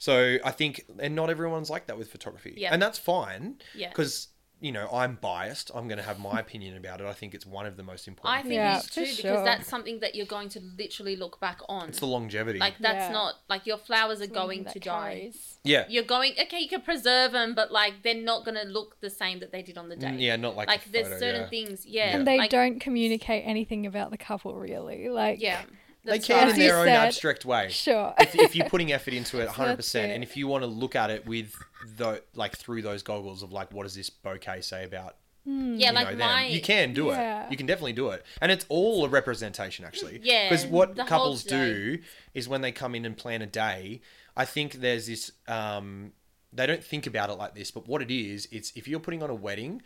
So I think, and not everyone's like that with photography, Yeah. and that's fine. Yeah. because you know I'm biased. I'm going to have my opinion about it. I think it's one of the most important. I important. think Yeah, it is for too because that's something that you're going to literally look back on. it's the longevity. like that's Yeah. not like your flowers are going That to die. yeah, You're going okay. You can preserve them, but like they're not going to look the same that they did on the day. Mm, yeah, not like like the there's photo, certain yeah. things. Yeah, And they like, don't communicate anything about the couple really. Like Yeah, They that's can right. in their own said, abstract way. Sure. if, if you're putting effort into it 100% and if you want to look at it with the like through those goggles of like what does this bouquet say about Yeah, you like know, my. You can do Yeah. it. You can definitely do it, and it's all a representation actually. Yeah, Because what couples do is when they come in and plan a day, I think there's this. Um, they don't think about it like this, but what it is, it's if you're putting on a wedding,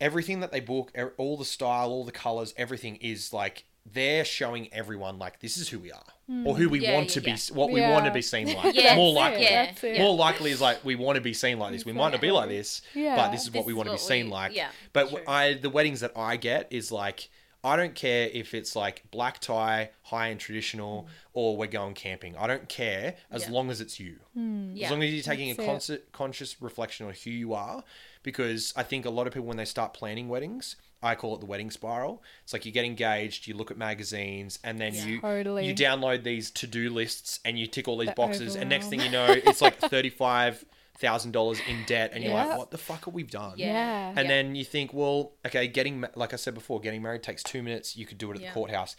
everything that they book, er- all the style, all the colors, everything is like they're showing everyone like this is who we are hmm. or who we. Yeah, want yeah, to be, yeah. s- what we want to be seen like. Yeah, More likely. it, Yeah. More likely is like we want to be seen like this. We might not be like this, but this is what we want to be seen we- like. yeah, but true. I the weddings that I get is like I don't care if it's like black tie, high and traditional, mm. or we're going camping. I don't care as Yeah. long as it's you. Hmm. Yeah. As long as you're taking That's a it. conscious, reflection on who you are, because I think a lot of people when they start planning weddings, I call it the wedding spiral. It's like you get engaged, you look at magazines, and then you Totally. you download these to do lists and you tick all these The boxes, and next thing you know, it's like thirty five thousand dollars in debt, and you're Yeah. like, what the fuck have we done? Yeah. Yeah. And then you think, well, okay, getting like I said before, getting married takes two minutes. You could do it at Yeah. the courthouse.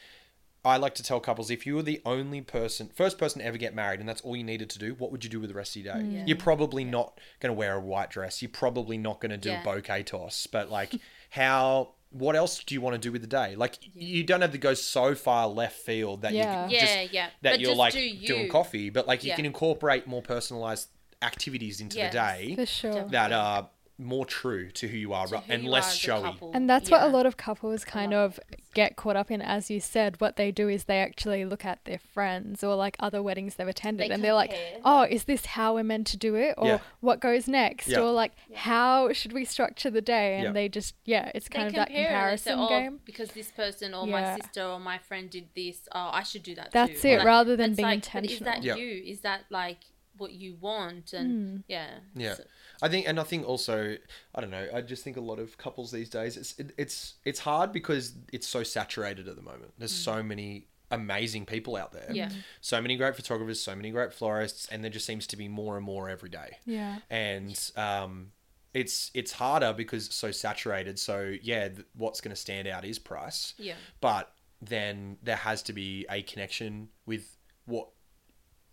I like to tell couples if you were the only person, first person to ever get married, and that's all you needed to do, what would you do with the rest of your day? Mm. Yeah. You're probably not going to wear a white dress. You're probably not going to do Yeah. a bouquet toss. But like, how? What else do you want to do with the day? Like, you don't have to go so far left field that Yeah. you Yeah, just yeah. that But you're just like do you. doing coffee. But like, you can incorporate more personalized activities into Yes. the day For sure. that are more true to who you are who and you less are showy. couple. And that's what a lot of couples kind of get caught up in, as you said. What they do is they actually look at their friends or like other weddings they've attended They and they're like, oh, is this how we're meant to do it? Or Yeah. what goes next? Yeah. Or like, how should we structure the day? And Yeah. they just, yeah, it's They kind of that compare and they say, comparison oh, game. because this person or Yeah. my sister or my friend did this. Oh, I should do that That's too. it, Like, rather than being like, but Is that intentional. Yeah. you? Is that like what you want? And yeah, Yeah, So- I think, and I think also, I don't know. I just think a lot of couples these days, it's it, it's it's hard because it's so saturated at the moment. There's so many amazing people out there. Mm. Yeah. so many great photographers, so many great florists, and there just seems to be more and more every day. Yeah. And um, it's it's harder because it's so saturated. So yeah, th- what's going to stand out is price. yeah, but then there has to be a connection with what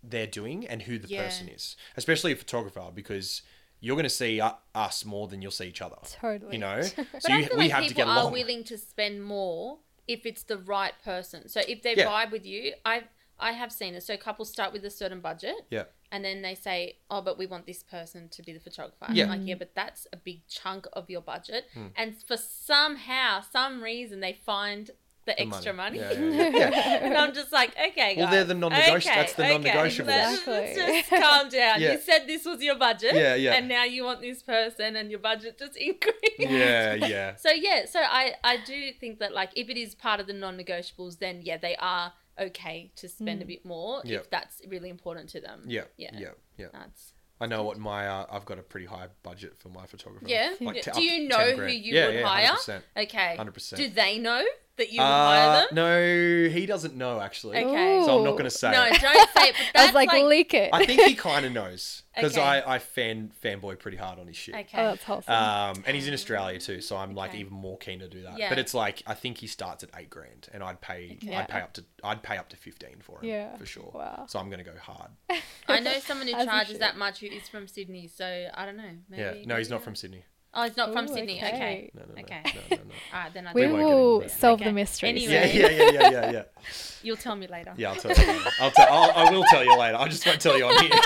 they're doing and who the Yeah. person is, especially a photographer, because you're going to see us more than you'll see each other. Totally. You know, But so I you, feel we like have to people get are willing to spend more if it's the right person. So if they Yeah. vibe with you, I I have seen it. So couples start with a certain budget. Yeah, And then they say, "Oh, but we want this person to be the photographer." Yeah. I'm like, yeah, but that's a big chunk of your budget. Hmm. And for somehow, some reason, they find the, The extra money. Yeah, yeah, yeah. Yeah. and I'm just like, okay, guys. Well, they're the non-negoti- that's the okay, non-negotiables. Let's, let's Exactly. just calm down. Yeah. You said this was your budget. Yeah, yeah. And now you want this person, and your budget just increased. yeah, yeah. So yeah, so I I do think that like if it is part of the non-negotiables, then yeah, they are okay to spend a bit more Yeah. if that's really important to them. Yeah, Yeah. yeah, yeah. That's I know what my uh, I've got a pretty high budget for my photographer. yeah. Like t- do you know who you Yeah, would yeah, hire? 100%. Okay. 100%. Do they know? That you would hire Uh, them? no, he doesn't know actually. Okay. So I'm not going to say. No, it. don't say it. But I was like, like, leak it. I think he kind of knows because Okay. I, I fan fanboy pretty hard on his shit. okay. oh, that's wholesome. Um, and he's in Australia too, so I'm like Okay. even more keen to do that. Yeah. But it's like I think he starts at eight grand, and I'd pay Okay. I'd pay up to I'd pay up to fifteen for him Yeah. for sure. Wow. So I'm gonna go hard. I know someone who As you charges should. that much who is from Sydney, so I don't know. Maybe, yeah. No, he's not from Sydney. Oh, he's not from Ooh, Sydney. Okay. okay. No, no, no. Okay. No, no, no. All right, then I we won't will solve Okay. the mystery. Anyway. Yeah, yeah, yeah, yeah, yeah, yeah. You'll tell me later. Yeah, I'll tell you. Later. I'll tell. I'll, I will tell you later. I just won't tell you on here.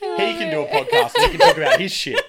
he can do a podcast. and He can talk about his shit.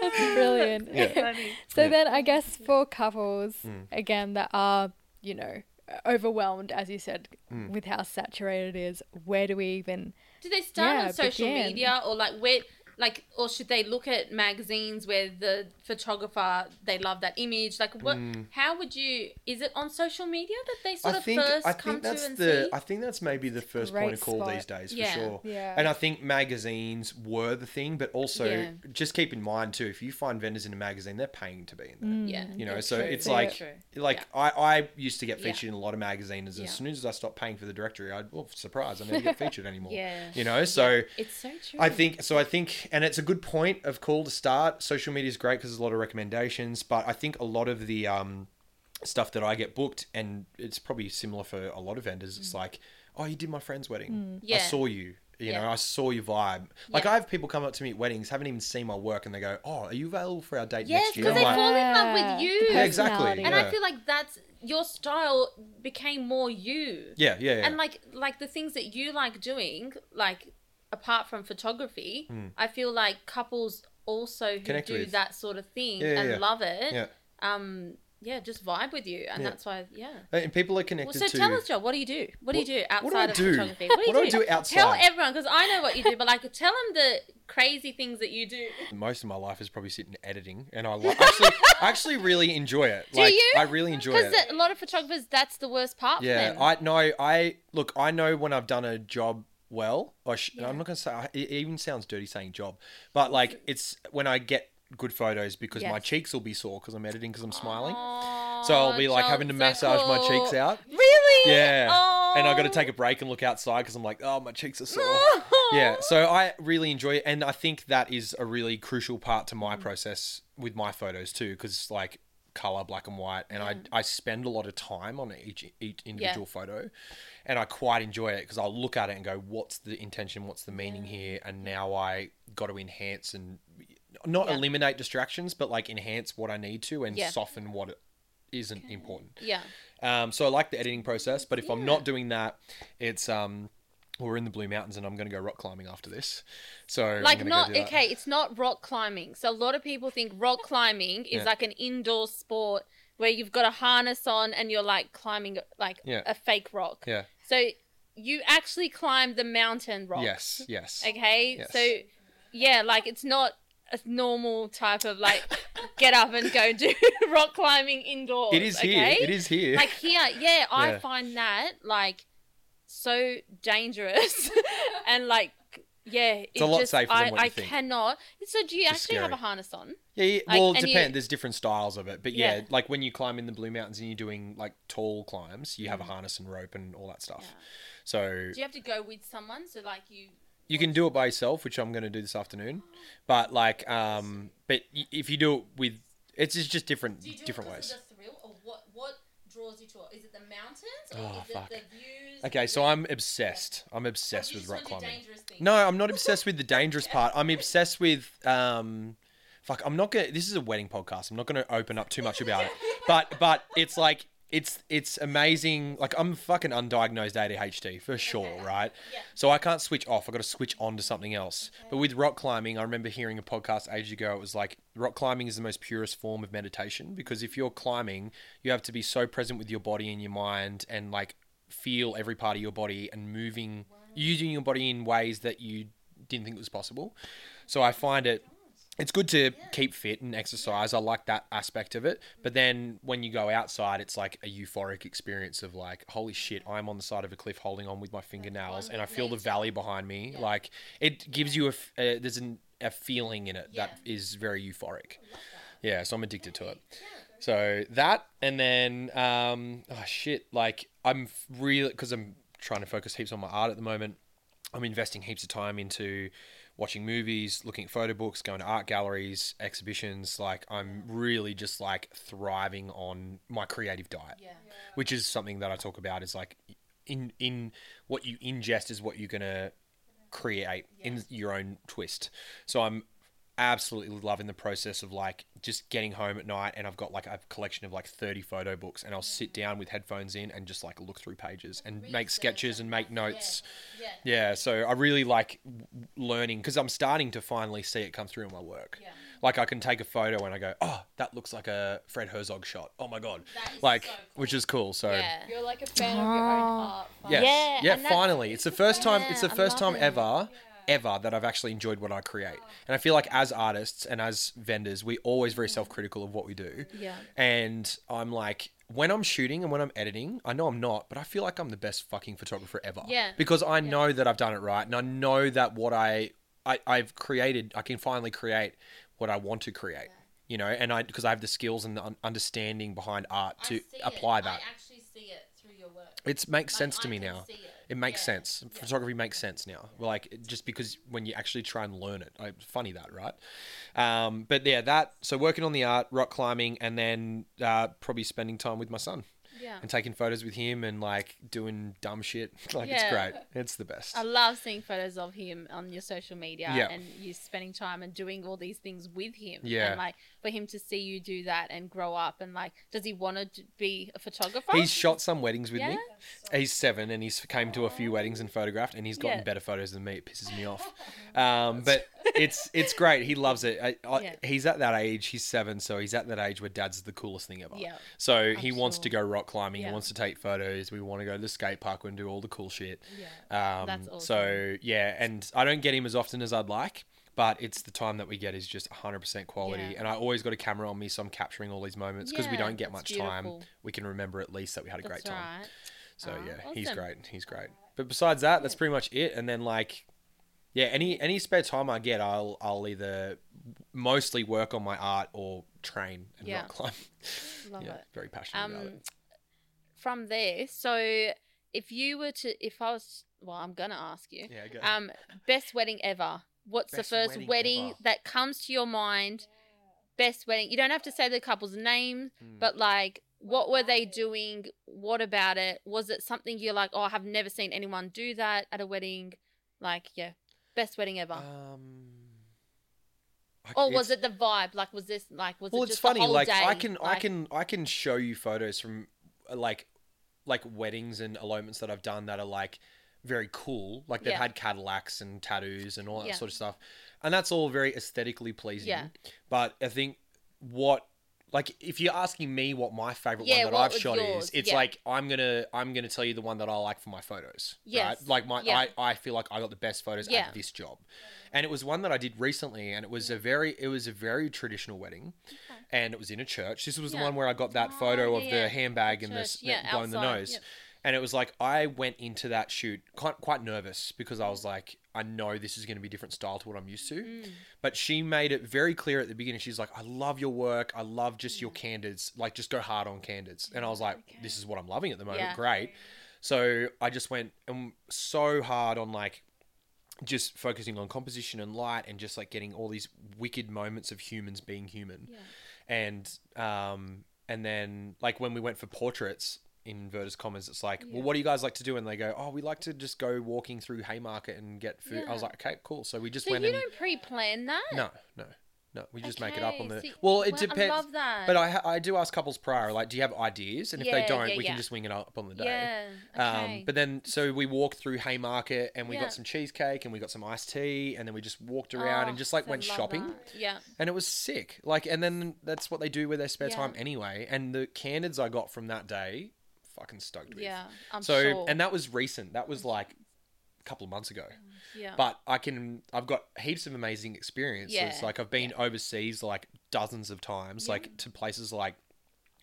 That's brilliant. Yeah. So Yeah. then I guess for couples Mm. again that are, you know, overwhelmed as you said Mm. with how saturated it is, where do we even Do they start Yeah, on social begin. media or like where like or should they look at magazines where the photographer they love that image like what how would you is it on social media that they sort Mm. I of think first I come think that's to and the see I think that's maybe the first Great point of call spot. these days for sure. Yeah. And I think magazines were the thing, but also Yeah. just keep in mind too, if you find vendors in a magazine, they're paying to be in there. Mm. yeah You know, that's so true. it's Very like true. like Yeah. I, I used to get Yeah. featured in a lot of magazines. As Yeah. soon as I stopped paying for the directory, I well surprise, I never get featured anymore. Yeah. You know, so it's so true I think so. I think, and it's a good point of call to start. Social media is great because there's a lot of recommendations, but I think a lot of the um, stuff that I get booked, and it's probably similar for a lot of vendors. It's like, oh, you did my friend's wedding. I Mm. Yeah. saw you. You know, I saw your vibe. Like Yeah. I have people come up to me at weddings, haven't even seen my work, and they go, "Oh, are you available for our date yes next year?" because they like, fall in love with you Yeah, exactly. and Yeah. I feel like that's your style became more you yeah, yeah, yeah. and like like the things that you like doing like apart from photography i feel like couples also who. Connect do with. that sort of thing Yeah, and yeah. love it yeah. um yeah just vibe with you and Yeah. that's why yeah And people are well, connected so to. tell us Joe what do you do what do you do what do I outside of do? photography what do you What do I do do tell everyone because i know what you do but like tell them the crazy things that you do most of my life is probably sitting editing, and I like actually, I actually really enjoy it. Do you? I really enjoy it. because a lot of photographers that's the worst part Yeah, for them I know. I look. I know when I've done a job well. Or sh- Yeah. I'm not gonna say. It even sounds dirty saying job, but like it's when I get good photos because my cheeks will be sore because I'm editing because I'm smiling. Aw, so I'll be like having to massage my cheeks out. Really? Yeah, and I got to take a break and look outside because I'm like, oh, my cheeks are sore. yeah, so I really enjoy it, and I think that is a really crucial part to Mm. my process with my photos too, because like color, black and white, and I I spend a lot of time on each each individual photo, and I quite enjoy it because I'll look at it and go, what's the intention, what's the meaning here, and now I got to enhance and not Yeah. eliminate distractions, but like enhance what I need to and Yeah. soften what isn't important. Yeah. Um, so I like the editing process, but if I'm not doing that, it's um, we're in the Blue Mountains and I'm going to go rock climbing after this. So Like not okay, it's not rock climbing. So a lot of people think rock climbing is Yeah. like an indoor sport where you've got a harness on and you're like climbing like Yeah. a fake rock. Yeah. So you actually climb the mountain rock. Yes. Yes. Okay? Yes. So yeah, like it's not a normal type of like get up and go do rock climbing indoors. It is here. It is here. Like here, yeah, I Yeah. find that like so dangerous and like yeah, it's a lot just, safer than I, what you I think. cannot. So do you It's actually have a harness on? yeah. yeah. like, Well, it and you- There's different styles of it, but yeah, Yeah. like when you climb in the Blue Mountains and you're doing like tall climbs, you have a harness and rope and all that stuff. Mm. Yeah. So Do you have to go with someone? So like you you can do it by yourself, which I'm going to do this afternoon. But like, um, but if you do it with, it's just just different different ways. thrill or what what draws you to it? Is it the mountains or Oh, is fuck. it the views? Okay, so I'm obsessed. I'm obsessed with rock climbing. dangerous things? No, I'm not obsessed with the dangerous part. I'm obsessed with um fuck, I'm not gonna this is a wedding podcast. I'm not gonna open up too much about it. But but it's like it's it's amazing. Like I'm fucking undiagnosed ADHD for sure, right? Yeah. So I can't switch off. I got to switch on to something else. But with rock climbing, I remember hearing a podcast ages ago. It was like rock climbing is the most purest form of meditation because if you're climbing, you have to be so present with your body and your mind and like feel every part of your body and moving, using your body in ways that you didn't think was possible. So I find it it's good to keep fit and exercise. I like that aspect of it. But then when you go outside, it's like a euphoric experience of like, holy shit, I'm on the side of a cliff holding on with my fingernails and I feel the valley behind me. Like it gives you a, uh, there's an, a feeling in it that is very euphoric. Yeah, so I'm addicted to it. So that, and then um, oh shit, like I'm really because I'm trying to focus heaps on my art at the moment. I'm investing heaps of time into watching movies, looking at photo books, going to art galleries, exhibitions. Like I'm really just like thriving on my creative diet, which is something that I talk about. Is like in in what you ingest is what you're gonna create in your own twist. So I'm absolutely loving the process of like just getting home at night and I've got like a collection of like 30 photo books and I'll sit down with headphones in and just like look through pages and make sketches and make notes. Yeah, yeah. so I really like learning because I'm starting to finally see it come through in my work. Yeah. Like I can take a photo and I go, "Oh, that looks like a Fred Herzog shot." Oh my god. Like which is cool. So Yeah. You're like a fan of your own art. Yes. Yeah, Yeah, finally. It's the first time it's the first time it. ever ever that I've actually enjoyed what I create. Oh. And I feel like as artists and as vendors, we always very mm. self-critical of what we do. Yeah. And I'm like when I'm shooting and when I'm editing, I know I'm not, but I feel like I'm the best fucking photographer ever. Yeah. Because I know that I've done it right and I know that what I, I I've created, I can finally create what I want to create. You know, and I because I have the skills and the understanding behind art to apply that. actually see it through your work. It makes sense to me now. It makes sense. Photography makes sense now. Like just because when you actually try and learn it, like, funny that, right? Um, but yeah, that. So working on the art, rock climbing, and then uh, probably spending time with my son Yeah. and taking photos with him and like doing dumb shit. Like it's great. It's the best. I love seeing photos of him on your social media Yeah. and you spending time and doing all these things with him. Yeah. And like for him to see you do that and grow up and like, does he want to be a photographer? He's shot some weddings with Yeah? me. He's seven and he's came to a few weddings and photographed, and he's gotten Yeah. better photos than me. It pisses me off. Um, but it's it's great. He loves it. I, I, Yeah. He's at that age. He's seven, so he's at that age where dad's the coolest thing ever. Yeah. So he I'm wants to go rock climbing. He wants to take photos. We want to go to the skate park and do all the cool shit. Yeah. Um, That's So yeah, and I don't get him as often as I'd like. But it's the time that we get is just 100% quality. Yeah. And I always got a camera on me, so I'm capturing all these moments because we don't get that's much time. We can remember at least that we had a great time. right. So Oh, yeah, he's great. He's great. But besides that, that's pretty much it. And then like, yeah, any any spare time I get, I'll I'll either mostly work on my art or train and Yeah. rock climb. Love yeah, it. very passionate about Um, it. from there, so if you were to, if I was, well, I'm gonna ask you, Yeah, go. um, best wedding ever. What's Best the first wedding wedding, that comes to your mind? Best wedding. You don't have to say the couple's name, Hmm. but like, what were they doing? What about it? Was it something you're like, oh, I have never seen anyone do that at a wedding? Like, yeah, best wedding ever. um, I- or was it the vibe? Like, was this like, was Well, it it's just the funny. whole Like day? I can I can I can show you photos from like like weddings and elopements that I've done that are like very cool. Like they've Yeah. had Cadillacs and tattoos and all that Yeah. sort of stuff, and that's all very aesthetically pleasing. Yeah. But I think what like if you're asking me what my favorite Yeah, one that I've shot yours? is, it's Yeah. like I'm gonna I'm gonna tell you the one that I like for my photos. Yes. Right? Like my Yeah. I, I feel like I got the best photos Yeah. at this job. And it was one that I did recently and it was a very it was a very traditional wedding. And it was in a church. This was the one where I got that Oh, photo of the yeah. handbag and the Yeah, blowing the nose. Yep. And it was like I went into that shoot quite quite nervous because I was like, I know this is going to be a different style to what I'm used to. Mm. But she made it very clear at the beginning. She's like, I love your work. I love just Mm. your candids. Like, just go hard on candids. And I was like, this is what I'm loving at the moment. Yeah. Great. So I just went and so hard on like just focusing on composition and light and just like getting all these wicked moments of humans being human. And um and then like when we went for portraits in inverted commas, it's like, well, what do you guys like to do? And they go, oh, we like to just go walking through Haymarket and get food. I was like, okay, cool. So we just So went you and don't pre-plan that? no, no, no. We just make it up on the. well, it well, I depends. love that. But I I do ask couples prior, like, do you have ideas? And if they don't, yeah, we yeah. can just wing it up on the day. Yeah. Um, but then, so we walked through Haymarket and we Yeah. got some cheesecake and we got some iced tea and then we just walked around Oh, and just like I went shopping that. Yeah. and it was sick. Like, and then that's what they do with their spare Yeah. time anyway. And the candids I got from that day, fucking stoked with. Yeah. I'm So, sure. and that was recent. That was like a couple of months ago mm, yeah. but I can I've got heaps of amazing experiences. Yeah, Like I've been overseas like dozens of times, like to places like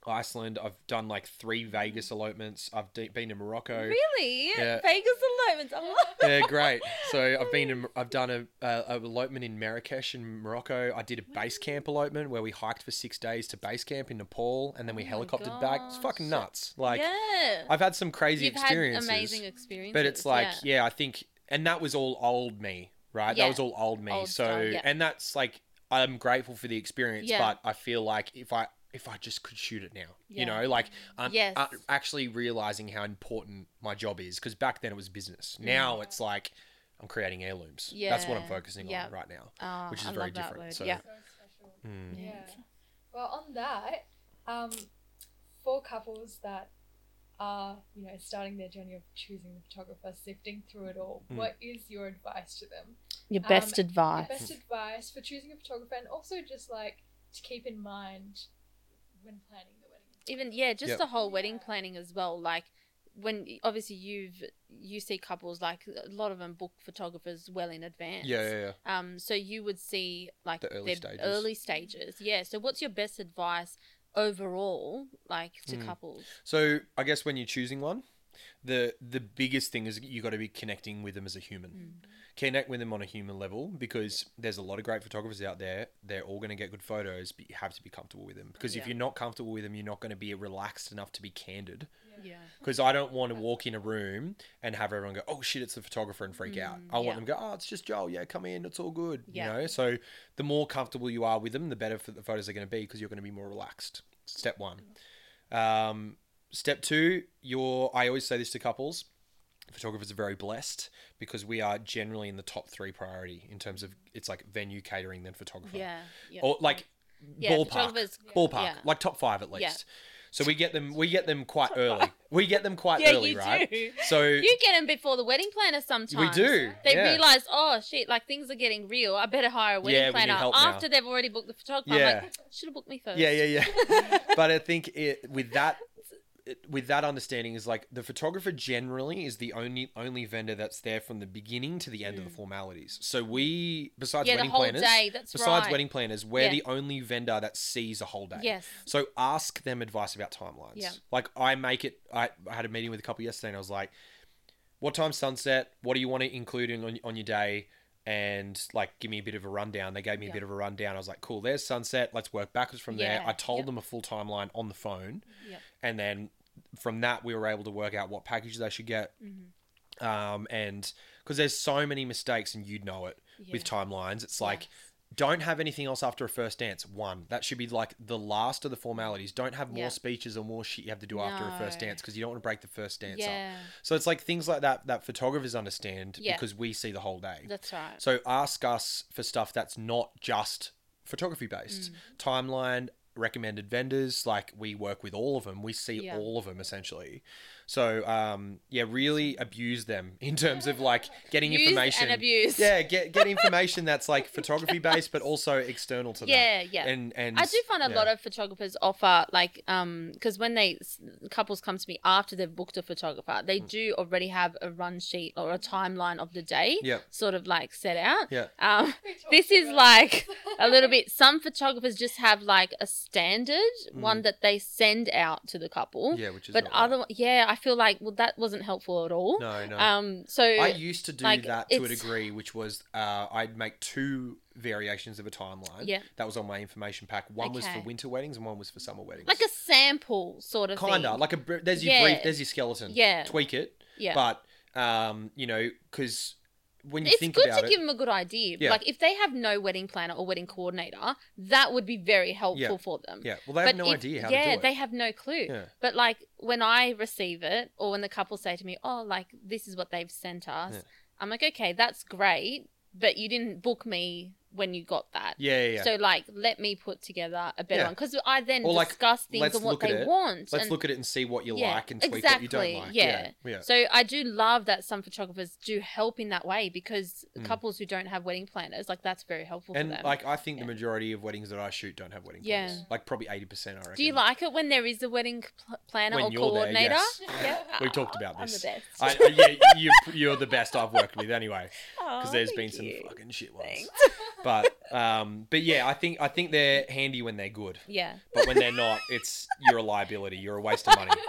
Iceland. I've done like three Vegas elopements. I've de- been to Morocco. Really? Yeah. Vegas elopements. I love Yeah, great. So I've been in, I've done a, a, a elopement in Marrakesh in Morocco. I did a base camp elopement where we hiked for six days to base camp in Nepal, and then we Oh helicoptered back. It's fucking nuts. Like yeah. I've had some crazy You've experiences, had amazing experiences. but it's like yeah. yeah. I think, and that was all old me, right? Yeah. That was all old me. Old so style, and that's like I'm grateful for the experience, Yeah. but I feel like if I if I just could shoot it now, you know, like I'm Yes. uh, actually realizing how important my job is because back then it was business. Mm. Now it's like I'm creating heirlooms. Yeah. That's what I'm focusing Yeah. on right now, Ah, which is I very different. So yeah. So special. mm. Yeah. Well, on that, um, for couples that are, you know, starting their journey of choosing the photographer, sifting through it all, Mm. what is your advice to them? Your Um, best Your advice. best advice for choosing a photographer, and also just like to keep in mind when planning the wedding. even yeah just Yep. the whole wedding Yeah. planning as well like when obviously you've you see couples like a lot of them book photographers well in advance yeah, yeah, yeah. um so you would see like The early their stages. early stages yeah so what's your best advice overall like to Mm. couples So I guess when you're choosing one, the the biggest thing is you got to be connecting with them as a human. Mm. Connect with them on a human level because there's a lot of great photographers out there. They're all going to get good photos, but you have to be comfortable with them. Because if you're not comfortable with them, you're not going to be relaxed enough to be candid. yeah Because I don't want to walk in a room and have everyone go, "Oh shit, it's the photographer," and freak out. Mm, I want them to go, "Oh, it's just Joel. Yeah, come in. It's all good." Yeah. You know. So the more comfortable you are with them, the better for the photos are going to be because you're going to be more relaxed. Step one. Um, step two, you're. I always say this to couples. Photographers are very blessed because we are generally in the top three priority in terms of it's like venue catering then photographer yeah yeah or like Yeah, ballpark, ballpark, yeah. like top five at least. So we get them, we get them quite early. We get them quite Yeah, early, you right? do. So you get them before the wedding planner sometimes. We do, They realize, oh shit, like things are getting real. I better hire a wedding Yeah, we planner now. after they've already booked the photographer. Yeah. I'm like, should have booked me first. yeah, yeah, yeah. but I think it, with that, with that understanding is like the photographer generally is the only only vendor that's there from the beginning to the end of the formalities. So we, besides Mm. Yeah, wedding planners, day, besides right. wedding planners, we're Yeah. the only vendor that sees a whole day. Yes. So ask them advice about timelines. Yeah. Like I make it. I, I had a meeting with a couple yesterday, and I was like, "What time sunset? What do you want to include in on, on your day?" And like, give me a bit of a rundown. They gave me Yeah. a bit of a rundown. I was like, "Cool, there's sunset. Let's work backwards from there." I told Yep. them a full timeline on the phone, Yep. and then from that we were able to work out what packages they should get. Mm-hmm. Um, and because there's so many mistakes, and you'd know it with timelines. It's like Yes. don't have anything else after a first dance. One, that should be like the last of the formalities. Don't have more Yeah. speeches or more shit you have to do after a first dance because you don't want to break the first dance up. Yeah. So it's like things like that that photographers understand Yeah. because we see the whole day. That's right. So ask us for stuff that's not just photography based. Mm. Timeline, recommended vendors, like we work with all of them. We see Yeah. all of them essentially. So um, yeah, really abuse them in terms of like getting Use information and abuse. Yeah, get get information that's like photography based but also external to that. Yeah, yeah. And and I do find a yeah. lot of photographers offer like um because when they couples come to me after they've booked a photographer, they Mm. do already have a run sheet or a timeline of the day, Yep. sort of like set out. Yeah. Um, this is like a little bit. Some photographers just have like a standard one that they send out to the couple. Mm. Yeah, which is but not right. other yeah, I feel like well that wasn't helpful at all. No, no. Um, so I used to do like, that to a degree, which was uh, I'd make two variations of a timeline. Yeah. That was on my information pack. One was for winter weddings and one was for summer weddings. like a sample sort of kinda thing. like a there's your Yeah. brief, there's your skeleton. Yeah. Tweak it. Yeah. But um, you know, because when you it's think good about to it, give them a good idea. Yeah. Like if they have no wedding planner or wedding coordinator, that would be very helpful Yeah. for them. yeah, well, they have But no if- idea how yeah, to do it. they have no clue. Yeah. But like when I receive it, or when the couple say to me, "Oh, like this is what they've sent us,". I'm like, "Okay, that's great, but you didn't book me when you got that." yeah, yeah, yeah. So like, let me put together a better Yeah. one because I then Or, like, discuss things let's on what look at they it. want. Let's and- look at it and see what you like and tweak what you don't like. Yeah. Yeah, yeah. So I do love that some photographers do help in that way because Mm. couples who don't have wedding planners, like that's very helpful and for them. like I think the majority of weddings that I shoot don't have wedding Yeah. planners. Like probably eighty percent. I reckon. do you like it when there is a wedding pl- planner When or you're there, coordinator? yes. Yeah. We've talked about I'm this. the best. I, I- yeah, you, you're the best I've worked with anyway. Because there's been some fucking shit ones. But um, but yeah, I think I think they're handy when they're good. Yeah. But when they're not, it's you're a liability. You're a waste of money.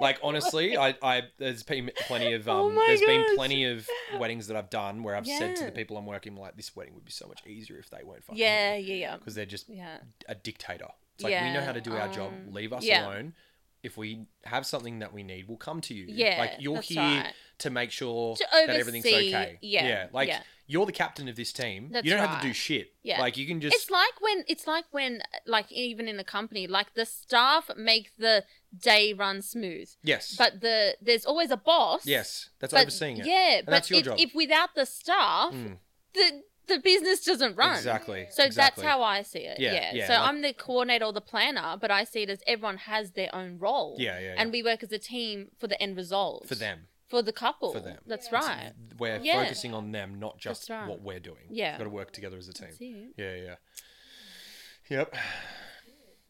Like honestly, I, I there's been plenty of um, Oh there's been gosh. plenty of weddings that I've done where I've said to Yeah. the people I'm working like this wedding would be so much easier if they weren't fucking Yeah, yeah, yeah. because they're just Yeah. a dictator. It's like we know how to do our job. um, Leave us yeah. alone. If we have something that we need, we'll come to you. Yeah, like you're that's here right. To make sure To that everything's okay. yeah, yeah. like yeah. you're the captain of this team. That's you don't have to do shit. Yeah. like you can just It's like when it's like when like even in a company, like the staff make the day run smooth. yes, But the there's always a boss. yes, that's but, overseeing it. Yeah, And but that's your if, job. if without the staff, Mm. the the business doesn't run. Exactly. So exactly. that's how I see it. Yeah, Yeah. yeah, so like- I'm the coordinator or the planner, but I see it as everyone has their own role. Yeah, yeah, yeah. And we work as a team for the end result. for them. For the couple. For them. That's right. We're Yeah. focusing on them, not just right. what we're doing. Yeah. got to work together as a team. That's it. Yeah, yeah. Yep.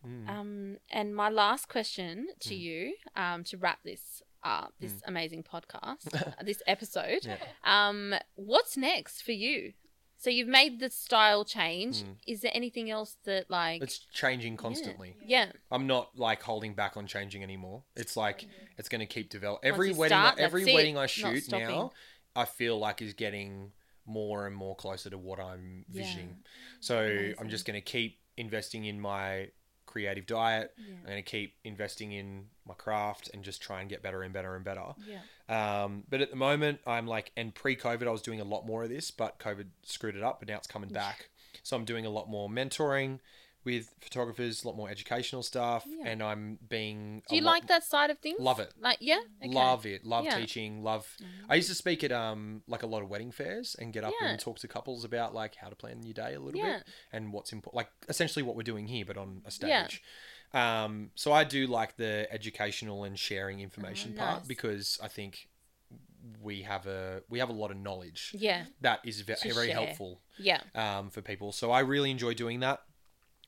Mm. Um, and my last question to you, um, to wrap this up, this amazing podcast, uh, this episode, Mm. Yeah. um, what's next for you? So you've made the style change. Mm. Is there anything else that like? It's changing constantly. yeah. I'm not like holding back on changing anymore. It's like it's going to keep developing. Every wedding, start, I- every that's it. wedding I shoot now, I feel like is getting more and more closer to what I'm Yeah. visioning. So I'm just going to keep investing in my creative diet. I'm going to keep investing in my craft and just try and get better and better and better. Yeah. Um, but at the moment, I'm like, and pre-COVID, I was doing a lot more of this, but COVID screwed it up. But now it's coming back, so I'm doing a lot more mentoring with photographers, a lot more educational stuff, Yeah. and I'm being. Do you lot- like that side of things? Love it. Like yeah. Okay. Love it. Love Yeah. Mm-hmm. teaching. Love. I used to speak at um like a lot of wedding fairs and get up Yeah. and talk to couples about like how to plan your day a little bit and what's important. Like essentially what we're doing here, but on a Yeah. stage. Um, so I do like the educational and sharing information Oh, part because I think we have a we have a lot of knowledge Yeah. that is ve- very share. helpful Yeah. um, for people. So I really enjoy doing that,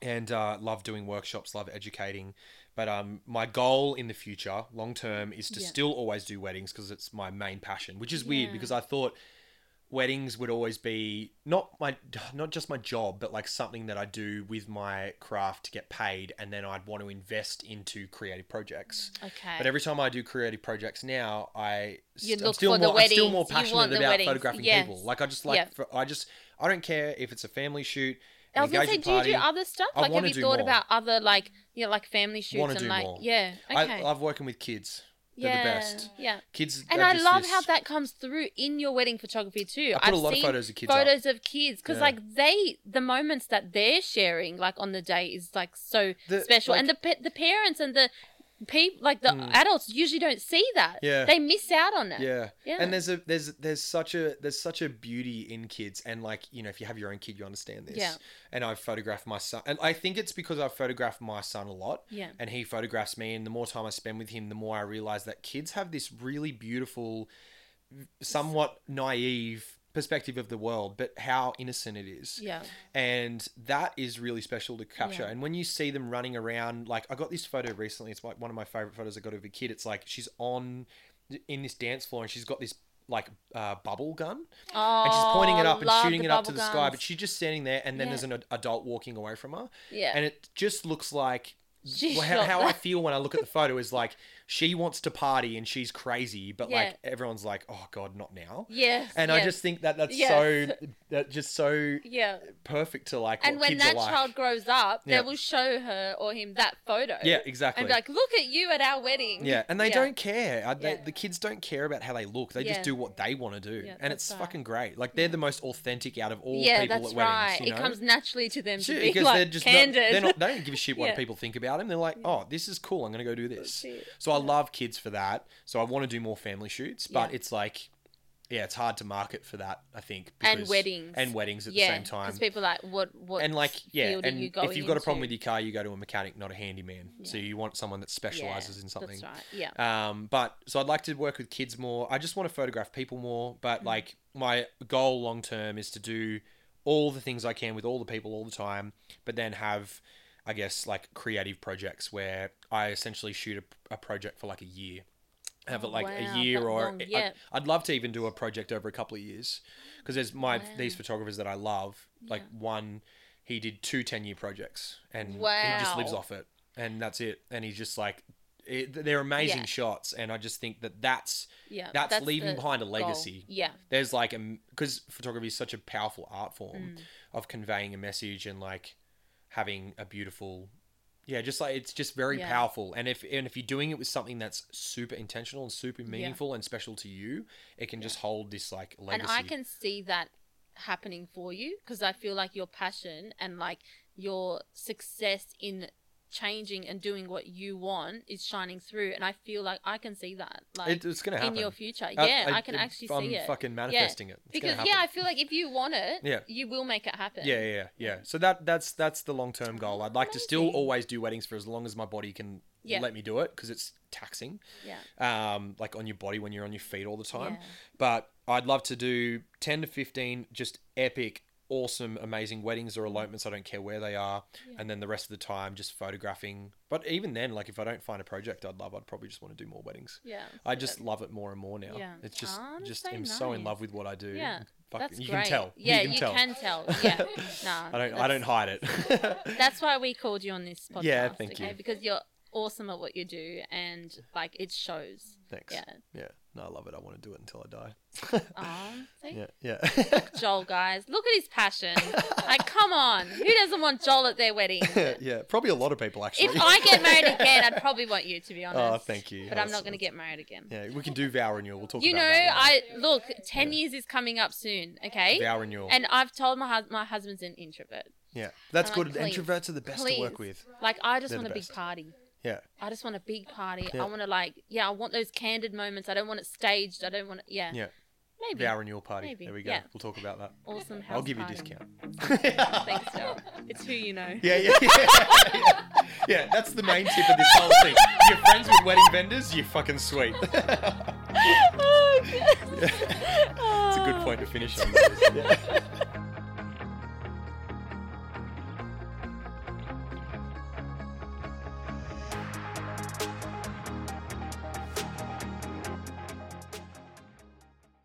and uh, love doing workshops, love educating. But um, my goal in the future, long term, is to Yeah. still always do weddings because it's my main passion. Which is weird Yeah. because I thought weddings would always be not my not just my job, but like something that I do with my craft to get paid, and then I'd want to invest into creative projects. Okay. But every time I do creative projects now, I You st- I'm still for the more I'm still more weddings. You want passionate about weddings. photographing people. Like I just like for, I just I don't care if it's a family shoot. I was gonna say, do you do other stuff? I like, have wanna you do thought more. about other like, you know, like family shoots Wanna and do like, more. yeah, okay, I love working with kids. They're yeah, the best. yeah. Kids And I just love this- how that comes through in your wedding photography too. I put I've a lot of photos of kids up. Photos of kids because Yeah. like they, the moments that they're sharing like on the day is like so The- special, like- and the pa- the parents and the people like the hmm. adults usually don't see that. Yeah. they miss out on that Yeah. Yeah. And there's a there's there's such a there's such a beauty in kids and like, you know, if you have your own kid you understand this. Yeah. And I've photographed my son and I think it's because I've photographed my son a lot. Yeah. And he photographs me and the more time I spend with him, the more I realize that kids have this really beautiful somewhat naive perspective of the world, but how innocent it is. Yeah. and that is really special to capture. Yeah. And when you see them running around, like I got this photo recently. It's like one of my favorite photos I got of a kid. It's like she's on in this dance floor and she's got this like uh, bubble gun Oh, and she's pointing it up and shooting it up to the sky. But she's just standing there, and then Yeah. there's an adult walking away from her. Yeah. and it just looks like. Well, how, how I feel when I look at the photo is like she wants to party and she's crazy, but like everyone's like, "Oh God, not now!" Yes, and I just think that that's Yes. so that just so yeah. perfect to like And when that are like. child grows up, Yeah. they will show her or him that photo. Yeah, exactly. And be like, look at you at our wedding. Yeah, and they Yeah. don't care. They, The kids don't care about how they look. They Yeah. just do what they want to do, Yeah, and it's right. fucking great. Like they're the most authentic out of all Yeah, people that's at weddings. right. You know? It comes naturally to them Sure, to be because like they're just not, candid. they're not. They don't give a shit what Yeah. people think about them. They're like, oh, this is cool. I'm gonna go do this. So I love kids for that. So I want to do more family shoots, but Yeah. it's like, yeah, it's hard to market for that. I think and because- weddings. and weddings at yeah, the same time. Because people like, what, what and like yeah, and you if you've got a problem with your car, you go to a mechanic, not a handyman. So you want someone that specializes Yeah, in something. That's right. Yeah. Um, but so I'd like to work with kids more. I just want to photograph people more. But like my goal long term is to do all the things I can with all the people all the time, but then have, I guess, like creative projects where I essentially shoot a, a project for like a year. have it like wow, a year or yeah. I'd, love to even do a project over a couple of years because there's my Wow. these photographers that I love. Like Yeah. one, he did two 10 year projects and he just lives off it, and that's it. And he's just like. It, they're amazing Yeah. shots, and I just think that that's Yeah, that's, leaving behind a goal. legacy. Yeah, There's like a because photography is such a powerful art form Mm. of conveying a message and like having a beautiful yeah just like it's just very Yeah. powerful. And if and if you're doing it with something that's super intentional and super meaningful and special to you it can just hold this like legacy and I can see that happening for you because I feel like your passion and like your success in changing and doing what you want is shining through, and I feel like I can see that like it, it's gonna happen in your future. I- Yeah, I, can it- actually I'm see it. fucking manifesting it It's because yeah, I feel like if you want it, Yeah. you will make it happen. yeah, yeah, yeah, yeah. So that that's that's the long term goal. I'd like to still always do weddings for as long as my body can Yeah. let me do it because it's taxing. yeah, um, like on your body when you're on your feet all the time. Yeah. But I'd love to do 10 to 15 just epic, awesome, amazing weddings or mm. elopements. I don't care where they are. And then the rest of the time, just photographing. But even then, like if I don't find a project I'd love, I'd probably just want to do more weddings. yeah. I just love it more and more now. Yeah. It's just, Oh, just so I'm so in love with what I do. Yeah, Fuck, That's you great. can tell. Yeah, you can tell. Yeah, nah, I don't. I don't hide it. That's why we called you on this podcast. Yeah, thank okay? you. Because you're awesome at what you do, and like it shows. Thanks. Yeah. Yeah. No, I love it. I want to do it until I die. Um, yeah. Yeah. Joel, guys, look at his passion. like, come on, who doesn't want Joel at their wedding? yeah. Probably a lot of people actually. If I get married again, I'd probably want you to be honest. Oh, thank you. But I'm not going to get married again. Yeah, we can do vow renewal. We'll talk You know. I look. Ten years is coming up soon. Okay. vow renewal. And I've told my hus- my husband's an introvert. yeah, that's I'm good. like, please, Introverts are the best to work please. with. Like I just They're want a big party. Yeah, I just want a big party. Yeah. I want to like, yeah, I want those candid moments. I don't want it staged. I don't want it. Yeah. yeah. Maybe. Vow renewal party. Maybe, There we go. yeah. We'll talk about that. Awesome house I'll give you a discount. Thanks, Joel. It's who you know. Yeah, yeah, yeah, yeah. Yeah, that's the main tip of this whole thing. You're friends with wedding vendors, you're fucking sweet. oh, God. It's a good point to finish on. that, isn't it? Yeah.